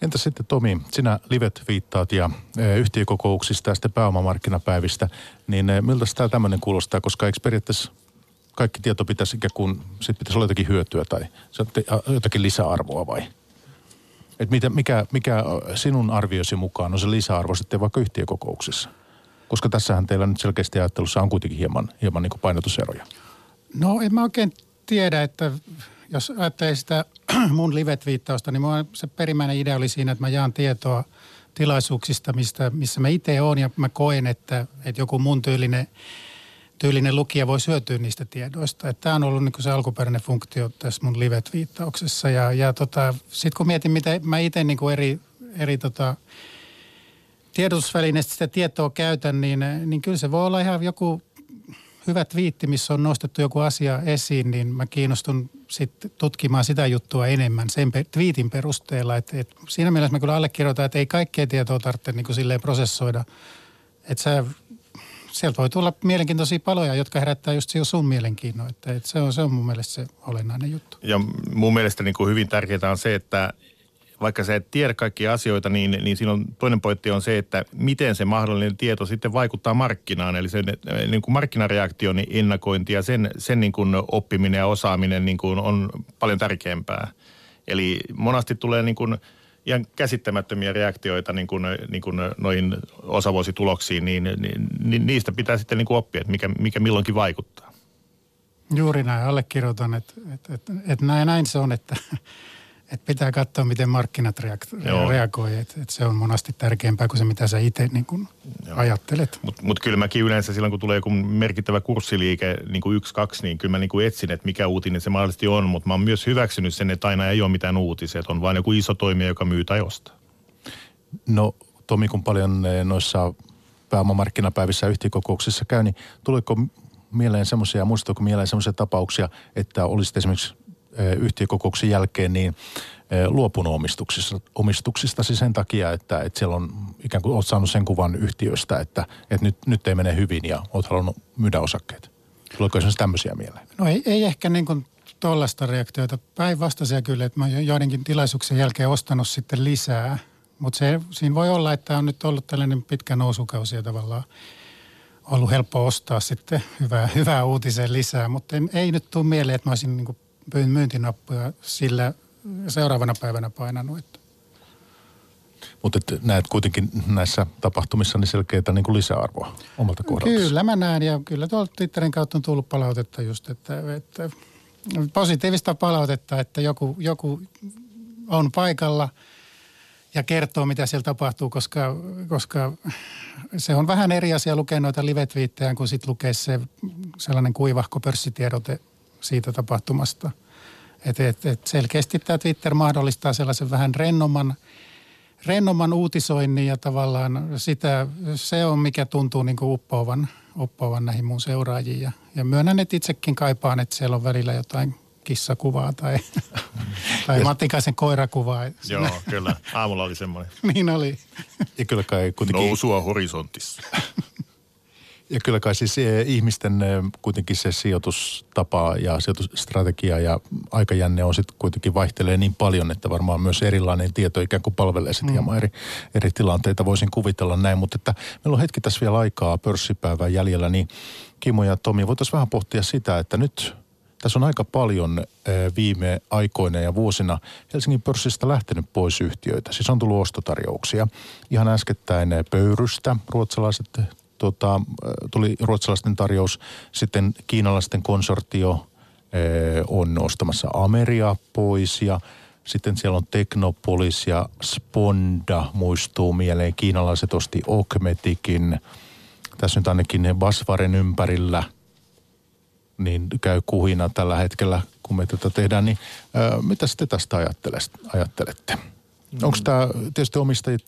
Entä sitten Tomi, sinä livet viittaat ja e, yhtiökokouksista ja sitten pääomamarkkinapäivistä, niin e, miltä tämä tämmöinen kuulostaa, koska eikö periaatteessa kaikki tieto pitäisi ikään kuin, sit pitäisi olla jotakin hyötyä tai jotakin lisäarvoa vai? Että mitä, mikä, mikä sinun arviosi mukaan on se lisäarvo sitten vaikka yhtiökokouksissa? Koska tässähän teillä nyt selkeästi ajattelussa on kuitenkin hieman, hieman niin painotuseroja. No en mä oikein tiedä, että jos ajattelee sitä mun livet-viittausta, niin se perimmäinen idea oli siinä, että mä jaan tietoa tilaisuuksista, mistä, missä mä itse oon ja mä koen, että, että joku mun tyylinen – tyylinen lukija voi syötyä niistä tiedoista. Tämä on ollut niin se alkuperäinen funktio tässä mun livet-viittauksessa. Ja, ja tota, sitten kun mietin, mitä mä itse niin eri, eri tota, tiedotusvälineistä sitä tietoa käytän, niin, niin kyllä se voi olla ihan joku hyvä twiitti, missä on nostettu joku asia esiin, niin mä kiinnostun sitten tutkimaan sitä juttua enemmän sen twiitin perusteella. Et, et siinä mielessä mä kyllä allekirjoitan, että ei kaikkea tietoa tarvitse niin kuin silleen prosessoida. Että sä sieltä voi tulla mielenkiintoisia paloja, jotka herättää just sun mielenkiinnon. Että, että se, on, se on mun mielestä se olennainen juttu. Ja mun mielestä niin kuin hyvin tärkeää on se, että vaikka sä et tiedä kaikkia asioita, niin, niin siinä on toinen pointti on se, että miten se mahdollinen tieto sitten vaikuttaa markkinaan. Eli sen niin kuin markkinareaktion niin ennakointi ja sen, sen niin kuin oppiminen ja osaaminen niin kuin on paljon tärkeämpää. Eli monasti tulee niin kuin – ihan käsittämättömiä reaktioita niin kuin, niin kuin noihin osavuosituloksiin, niin, niin, niin niistä pitää sitten niin kuin oppia, että mikä, mikä milloinkin vaikuttaa. Juuri näin, allekirjoitan, että, että, että, että näin, näin se on, että, että pitää katsoa, miten markkinat reagoi. Että, että se on monasti tärkeämpää kuin se, mitä sä itse niin kuin ajattelet. Mutta mut kyllä mäkin yleensä silloin, kun tulee joku merkittävä kurssiliike, niin kuin yksi, kaksi, niin kyllä mä niin kuin etsin, että mikä uutinen se mahdollisesti on. Mutta mä oon myös hyväksynyt sen, että aina ei ole mitään uutisia. Että on vain joku iso toimija, joka myy tai ostaa. No Tomi, kun paljon eh, noissa pääomamarkkinapäivissä ja yhtiökokouksissa käy, niin tuliko mieleen semmoisia, muistatko mieleen semmoisia tapauksia, että olisit esimerkiksi yhtiökokouksen jälkeen niin luopunut omistuksista, omistuksistasi sen takia, että, että siellä on ikään kuin olet saanut sen kuvan yhtiöstä, että, että nyt, nyt ei mene hyvin ja olet halunnut myydä osakkeet. Tuleeko esimerkiksi tämmöisiä mieleen? No ei, ei ehkä niin kuin tuollaista reaktioita. Päinvastaisia kyllä, että mä oon joidenkin tilaisuuksien jälkeen ostanut sitten lisää. Mutta siinä voi olla, että on nyt ollut tällainen pitkä nousukausi ja tavallaan ollut helppo ostaa sitten hyvää, hyvää uutisen lisää. Mutta ei nyt tule mieleen, että mä olisin niin myyntinappuja sillä seuraavana päivänä painanut. Että. Mutta näet kuitenkin näissä tapahtumissa niin selkeitä niin kuin lisäarvoa omalta kohdalta. Kyllä mä näen ja kyllä tuolta Twitterin kautta on tullut palautetta just, että, että positiivista palautetta, että joku, joku on paikalla ja kertoo, mitä siellä tapahtuu, koska, koska se on vähän eri asia lukea noita live-twiittejä, kun sitten lukee se sellainen kuivahko pörssitiedote siitä tapahtumasta. Et, et, et selkeästi tämä Twitter mahdollistaa sellaisen vähän rennomman rennomman uutisoinnin ja tavallaan sitä, se on mikä tuntuu niin kuin uppoavan, uppoavan näihin mun seuraajiin. Ja, ja myönnän, että itsekin kaipaan, että siellä on välillä jotain kissakuvaa tai, tai Matikaisen koirakuvaa. Joo, kyllä. Aamulla oli semmoinen. niin oli. Ja kyllä kai kuitenkin... Nousua horisontissa. Ja kyllä kai siis eh, ihmisten eh, kuitenkin se sijoitustapa ja sijoitusstrategia ja aikajänne on sitten kuitenkin vaihtelee niin paljon, että varmaan myös erilainen tieto ikään kuin palvelee sitten mm. hieman eri, eri tilanteita. Voisin kuvitella näin, mutta että meillä on hetki tässä vielä aikaa pörssipäivää jäljellä, niin Kimo ja Tomi, voitaisiin vähän pohtia sitä, että nyt tässä on aika paljon eh, viime aikoina ja vuosina Helsingin pörssistä lähtenyt pois yhtiöitä. Siis on tullut ostotarjouksia. Ihan äskettäin Pöyrystä, ruotsalaiset tota, tuli ruotsalaisten tarjous, sitten kiinalaisten konsortio on ostamassa Ameria pois ja sitten siellä on Teknopolis ja Sponda muistuu mieleen. Kiinalaiset osti Okmetikin. Tässä nyt ainakin Basvaren ympärillä niin käy kuhina tällä hetkellä, kun me tätä tehdään. Niin, ää, mitä te tästä ajattelette? Onko tämä, tietysti omistajat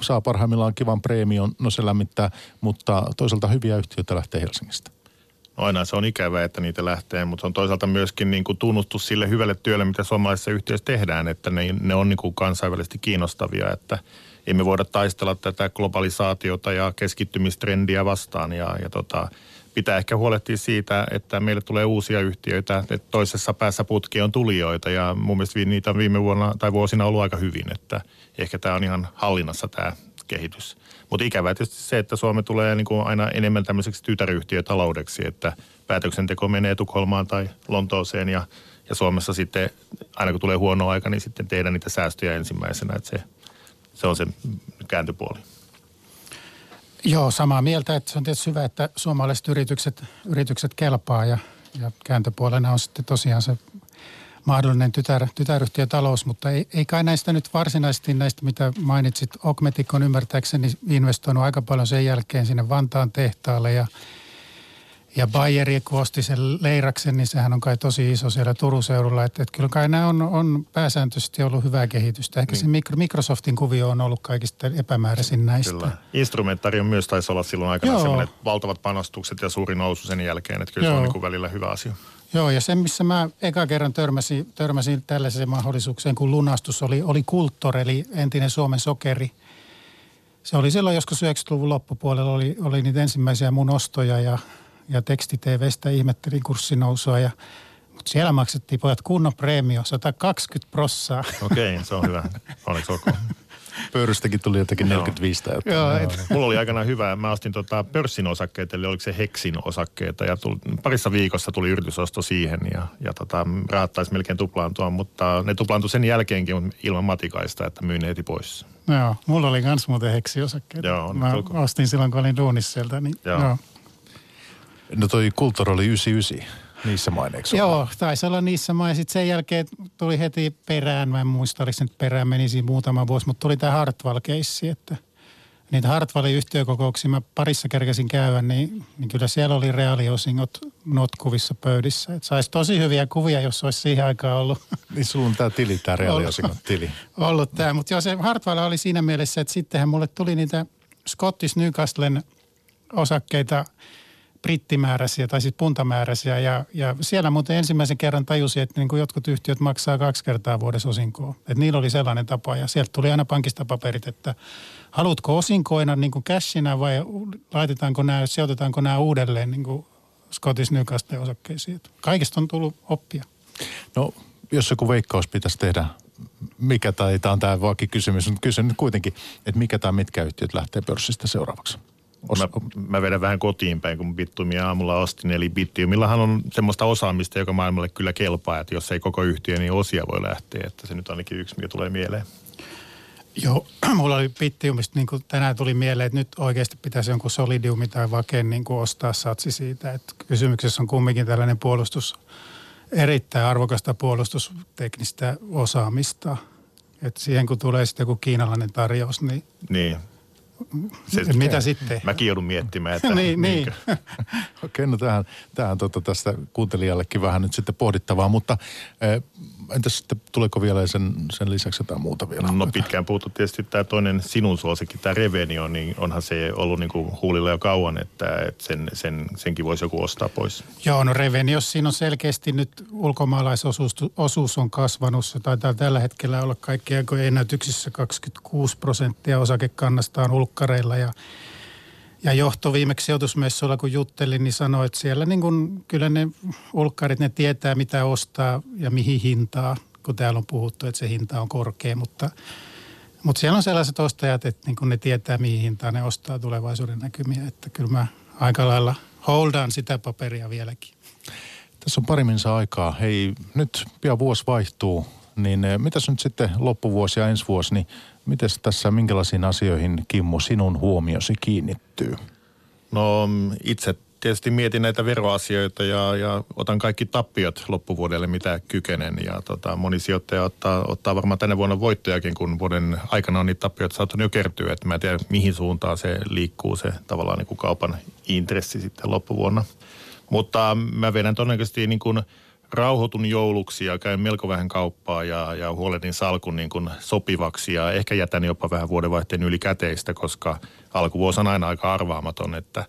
saa parhaimmillaan kivan preemion, no se lämmittää, mutta toisaalta hyviä yhtiöitä lähtee Helsingistä. No aina se on ikävää, että niitä lähtee, mutta on toisaalta myöskin niin kuin tunnustus sille hyvälle työlle, mitä suomalaisissa yhtiöissä tehdään, että ne, ne on niin kuin kansainvälisesti kiinnostavia, että emme voida taistella tätä globalisaatiota ja keskittymistrendiä vastaan ja, ja tota, pitää ehkä huolehtia siitä, että meille tulee uusia yhtiöitä, että toisessa päässä putki on tulijoita ja mun mielestä niitä on viime vuonna tai vuosina ollut aika hyvin, että ehkä tämä on ihan hallinnassa tämä kehitys. Mutta ikävää tietysti se, että Suomi tulee niin kuin aina enemmän tämmöiseksi tytäryhtiötaloudeksi, että päätöksenteko menee Tukholmaan tai Lontooseen ja, ja Suomessa sitten, aina kun tulee huono aika, niin sitten tehdään niitä säästöjä ensimmäisenä, että se, se on se kääntöpuoli. Joo, samaa mieltä, että se on tietysti hyvä, että suomalaiset yritykset, yritykset kelpaa ja, ja kääntöpuolena on sitten tosiaan se mahdollinen tytär, tytäryhtiötalous, mutta ei, ei kai näistä nyt varsinaisesti näistä, mitä mainitsit. Okmetik on ymmärtääkseni investoinut aika paljon sen jälkeen sinne Vantaan tehtaalle ja – ja Bayeri, kun osti sen Leiraksen, niin sehän on kai tosi iso siellä Turun seudulla. Että, että kyllä kai nämä on, on pääsääntöisesti ollut hyvää kehitystä. Ehkä niin. se Microsoftin kuvio on ollut kaikista epämääräisin näistä. Kyllä. On myös taisi olla silloin aikana sellainen valtavat panostukset ja suuri nousu sen jälkeen. Että kyllä Joo. se on niin kuin välillä hyvä asia. Joo, ja se, missä mä eka kerran törmäsin, törmäsin tällaiseen mahdollisuukseen, kun lunastus oli, oli Kulttor, eli entinen Suomen sokeri. Se oli silloin joskus 90-luvun loppupuolella, oli, oli niitä ensimmäisiä mun ostoja ja ja teksti-TVstä ihmettelin kurssinousua ja mutta siellä maksettiin pojat kunnon preemio, 120 prossaa. Okei, okay, se on hyvä. Onneksi olkoon. Pöyrystäkin tuli jotenkin 45 Joo. Joo, et. Mulla oli aikana hyvä. Mä ostin tota pörssin osakkeita, eli oliko se Heksin osakkeita. Ja tuli, parissa viikossa tuli yritysosto siihen ja, ja tota, rahat taisi melkein tuplaantua, mutta ne tuplaantui sen jälkeenkin ilman matikaista, että myin heti pois. Joo, mulla oli myös muuten Heksi-osakkeita. Joo, Mä ostin silloin, kun olin duunissa sieltä. Niin, joo. joo. No toi Kulttuuri oli 99 niissä maineiksi. Joo, taisi olla niissä maineissa. Sitten sen jälkeen tuli heti perään, mä en muista, oliko se nyt perään menisi muutama vuosi, mutta tuli tämä Hartwall-keissi, että niitä Hartwallin yhtiökokouksia mä parissa kerkesin käydä, niin, niin kyllä siellä oli reaaliosingot notkuvissa pöydissä. Että saisi tosi hyviä kuvia, jos olisi siihen aikaan ollut. Niin sulla on tämä tili, tämä reaaliosingot tili. ollut tämä, mutta joo se Hartwall oli siinä mielessä, että sittenhän mulle tuli niitä Scottish Newcastlen osakkeita – brittimääräisiä tai siis puntamääräisiä. Ja, ja siellä muuten ensimmäisen kerran tajusin, että niin kuin jotkut yhtiöt maksaa kaksi kertaa vuodessa osinkoa. Että niillä oli sellainen tapa ja sieltä tuli aina pankista paperit, että haluatko osinkoina niin kuin cashina vai laitetaanko nämä, sijoitetaanko nämä uudelleen niin kuin Scottish Newcastle osakkeisiin. Että kaikista on tullut oppia. No jos joku veikkaus pitäisi tehdä, mikä tai tämä on tämä kysymys, mutta kysyn nyt kuitenkin, että mikä tai mitkä yhtiöt lähtee pörssistä seuraavaksi? Mä, mä vedän vähän kotiin päin, kun Bittiumia aamulla ostin. Eli Bittiumillahan on semmoista osaamista, joka maailmalle kyllä kelpaa. Että jos ei koko yhtiö, niin osia voi lähteä. Että se nyt on ainakin yksi, mikä tulee mieleen. Joo, mulla oli Bittiumista, niin kuin tänään tuli mieleen, että nyt oikeasti pitäisi jonkun Solidiumi tai Vaken niin kuin ostaa satsi siitä. Että kysymyksessä on kumminkin tällainen puolustus, erittäin arvokasta puolustusteknistä osaamista. Että siihen kun tulee sitten joku kiinalainen tarjous, niin, niin se, Mitä sitten? Mäkin joudun miettimään, että niin, niin. Okei, no tähän, tähän tota, tästä kuuntelijallekin vähän nyt sitten pohdittavaa, mutta äh, entäs sitten tuleeko vielä sen, sen lisäksi jotain muuta vielä? No pitkään puhuttu tietysti tämä toinen sinun suosikki, tämä Revenio, niin onhan se ollut niin kuin huulilla jo kauan, että, että sen, sen, senkin voisi joku ostaa pois. Joo, no Reveniossa siinä on selkeästi nyt ulkomaalaisosuus osuus on kasvanut. Se taitaa tällä hetkellä olla kaikkien ennätyksissä 26 prosenttia osakekannasta on ulkkareilla ja ja johto viimeksi sijoitusmessuilla, kun juttelin, niin sanoi, että siellä niin kun, kyllä ne ulkkarit, ne tietää mitä ostaa ja mihin hintaa, kun täällä on puhuttu, että se hinta on korkea, mutta, mutta siellä on sellaiset ostajat, että niin kun ne tietää mihin hintaan ne ostaa tulevaisuuden näkymiä, että kyllä mä aika lailla holdaan sitä paperia vieläkin. Tässä on pari aikaa. Hei, nyt pian vuosi vaihtuu, niin eh, mitäs nyt sitten loppuvuosi ja ensi vuosi, niin Miten tässä, minkälaisiin asioihin Kimmo sinun huomiosi kiinnittyy? No itse tietysti mietin näitä veroasioita ja, ja otan kaikki tappiot loppuvuodelle, mitä kykenen. Ja tota, moni sijoittaja ottaa, ottaa varmaan tänä vuonna voittojakin, kun vuoden aikana on niitä tappioita saattanut jo kertyä. Että mä en tiedä, mihin suuntaan se liikkuu, se tavallaan niin kuin kaupan intressi sitten loppuvuonna. Mutta mä vedän todennäköisesti niin kuin – rauhoitun jouluksi ja käyn melko vähän kauppaa ja, ja huolehdin salkun niin kuin sopivaksi ja ehkä jätän jopa vähän vuodenvaihteen yli käteistä, koska alkuvuosi on aina aika arvaamaton, että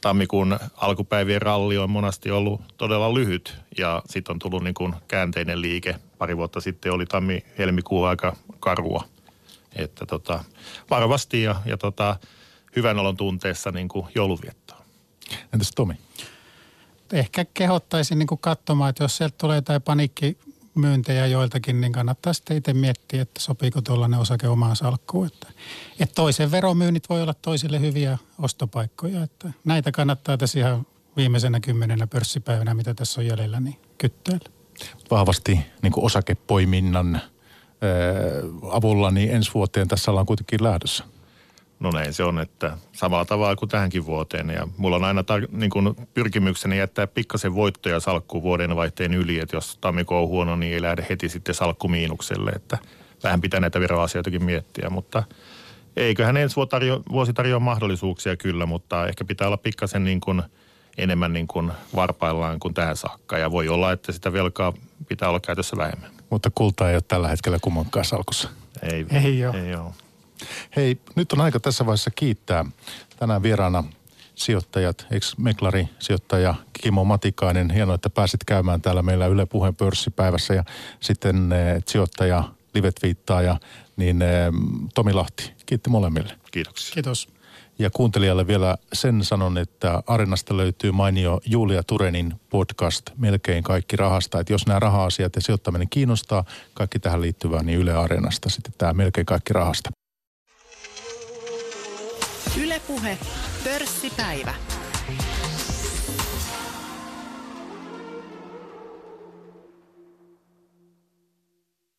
tammikuun alkupäivien ralli on monasti ollut todella lyhyt ja sitten on tullut niin kuin käänteinen liike. Pari vuotta sitten oli tammi-helmikuu aika karua. Että tota, varovasti ja, ja tota, hyvän olon tunteessa niin kuin jouluviettoa. Entäs Tomi? Ehkä kehottaisin niin kuin katsomaan, että jos sieltä tulee jotain paniikkimyyntejä joiltakin, niin kannattaa sitten itse miettiä, että sopiiko tuollainen osake omaan salkkuun. Että, että toisen veromyynnit voi olla toisille hyviä ostopaikkoja. Että näitä kannattaa tässä ihan viimeisenä kymmenenä pörssipäivänä, mitä tässä on jäljellä, niin kytteellä. Vahvasti niin kuin osakepoiminnan avulla, niin ensi vuoteen tässä ollaan kuitenkin lähdössä. No näin se on, että samalla tavalla kuin tähänkin vuoteen. Ja mulla on aina tar- niin kuin pyrkimykseni jättää pikkasen voittoja salkkuun vuoden vaihteen yli, että jos tammikuu on huono, niin ei lähde heti sitten salkku miinukselle, että vähän pitää näitä veroasioitakin miettiä, mutta eiköhän ensi vuosi tarjoa mahdollisuuksia kyllä, mutta ehkä pitää olla pikkasen niin kuin enemmän niin kuin varpaillaan kuin tähän saakka ja voi olla, että sitä velkaa pitää olla käytössä vähemmän. Mutta kulta ei ole tällä hetkellä kummankaan salkussa. Ei, ei ole. Ei ole. Hei, nyt on aika tässä vaiheessa kiittää tänään vieraana sijoittajat, ex-meklari sijoittaja Kimo Matikainen. Hienoa, että pääsit käymään täällä meillä Yle Puheen pörssipäivässä ja sitten eh, sijoittaja, livetviittaaja, niin eh, Tomi Lahti. Kiitti molemmille. Kiitoksia. Kiitos. Ja kuuntelijalle vielä sen sanon, että Arenasta löytyy mainio Julia Turenin podcast Melkein kaikki rahasta. Että jos nämä raha-asiat ja sijoittaminen kiinnostaa, kaikki tähän liittyvää, niin Yle Areenasta sitten tämä Melkein kaikki rahasta. Ylepuhe pörssipäivä.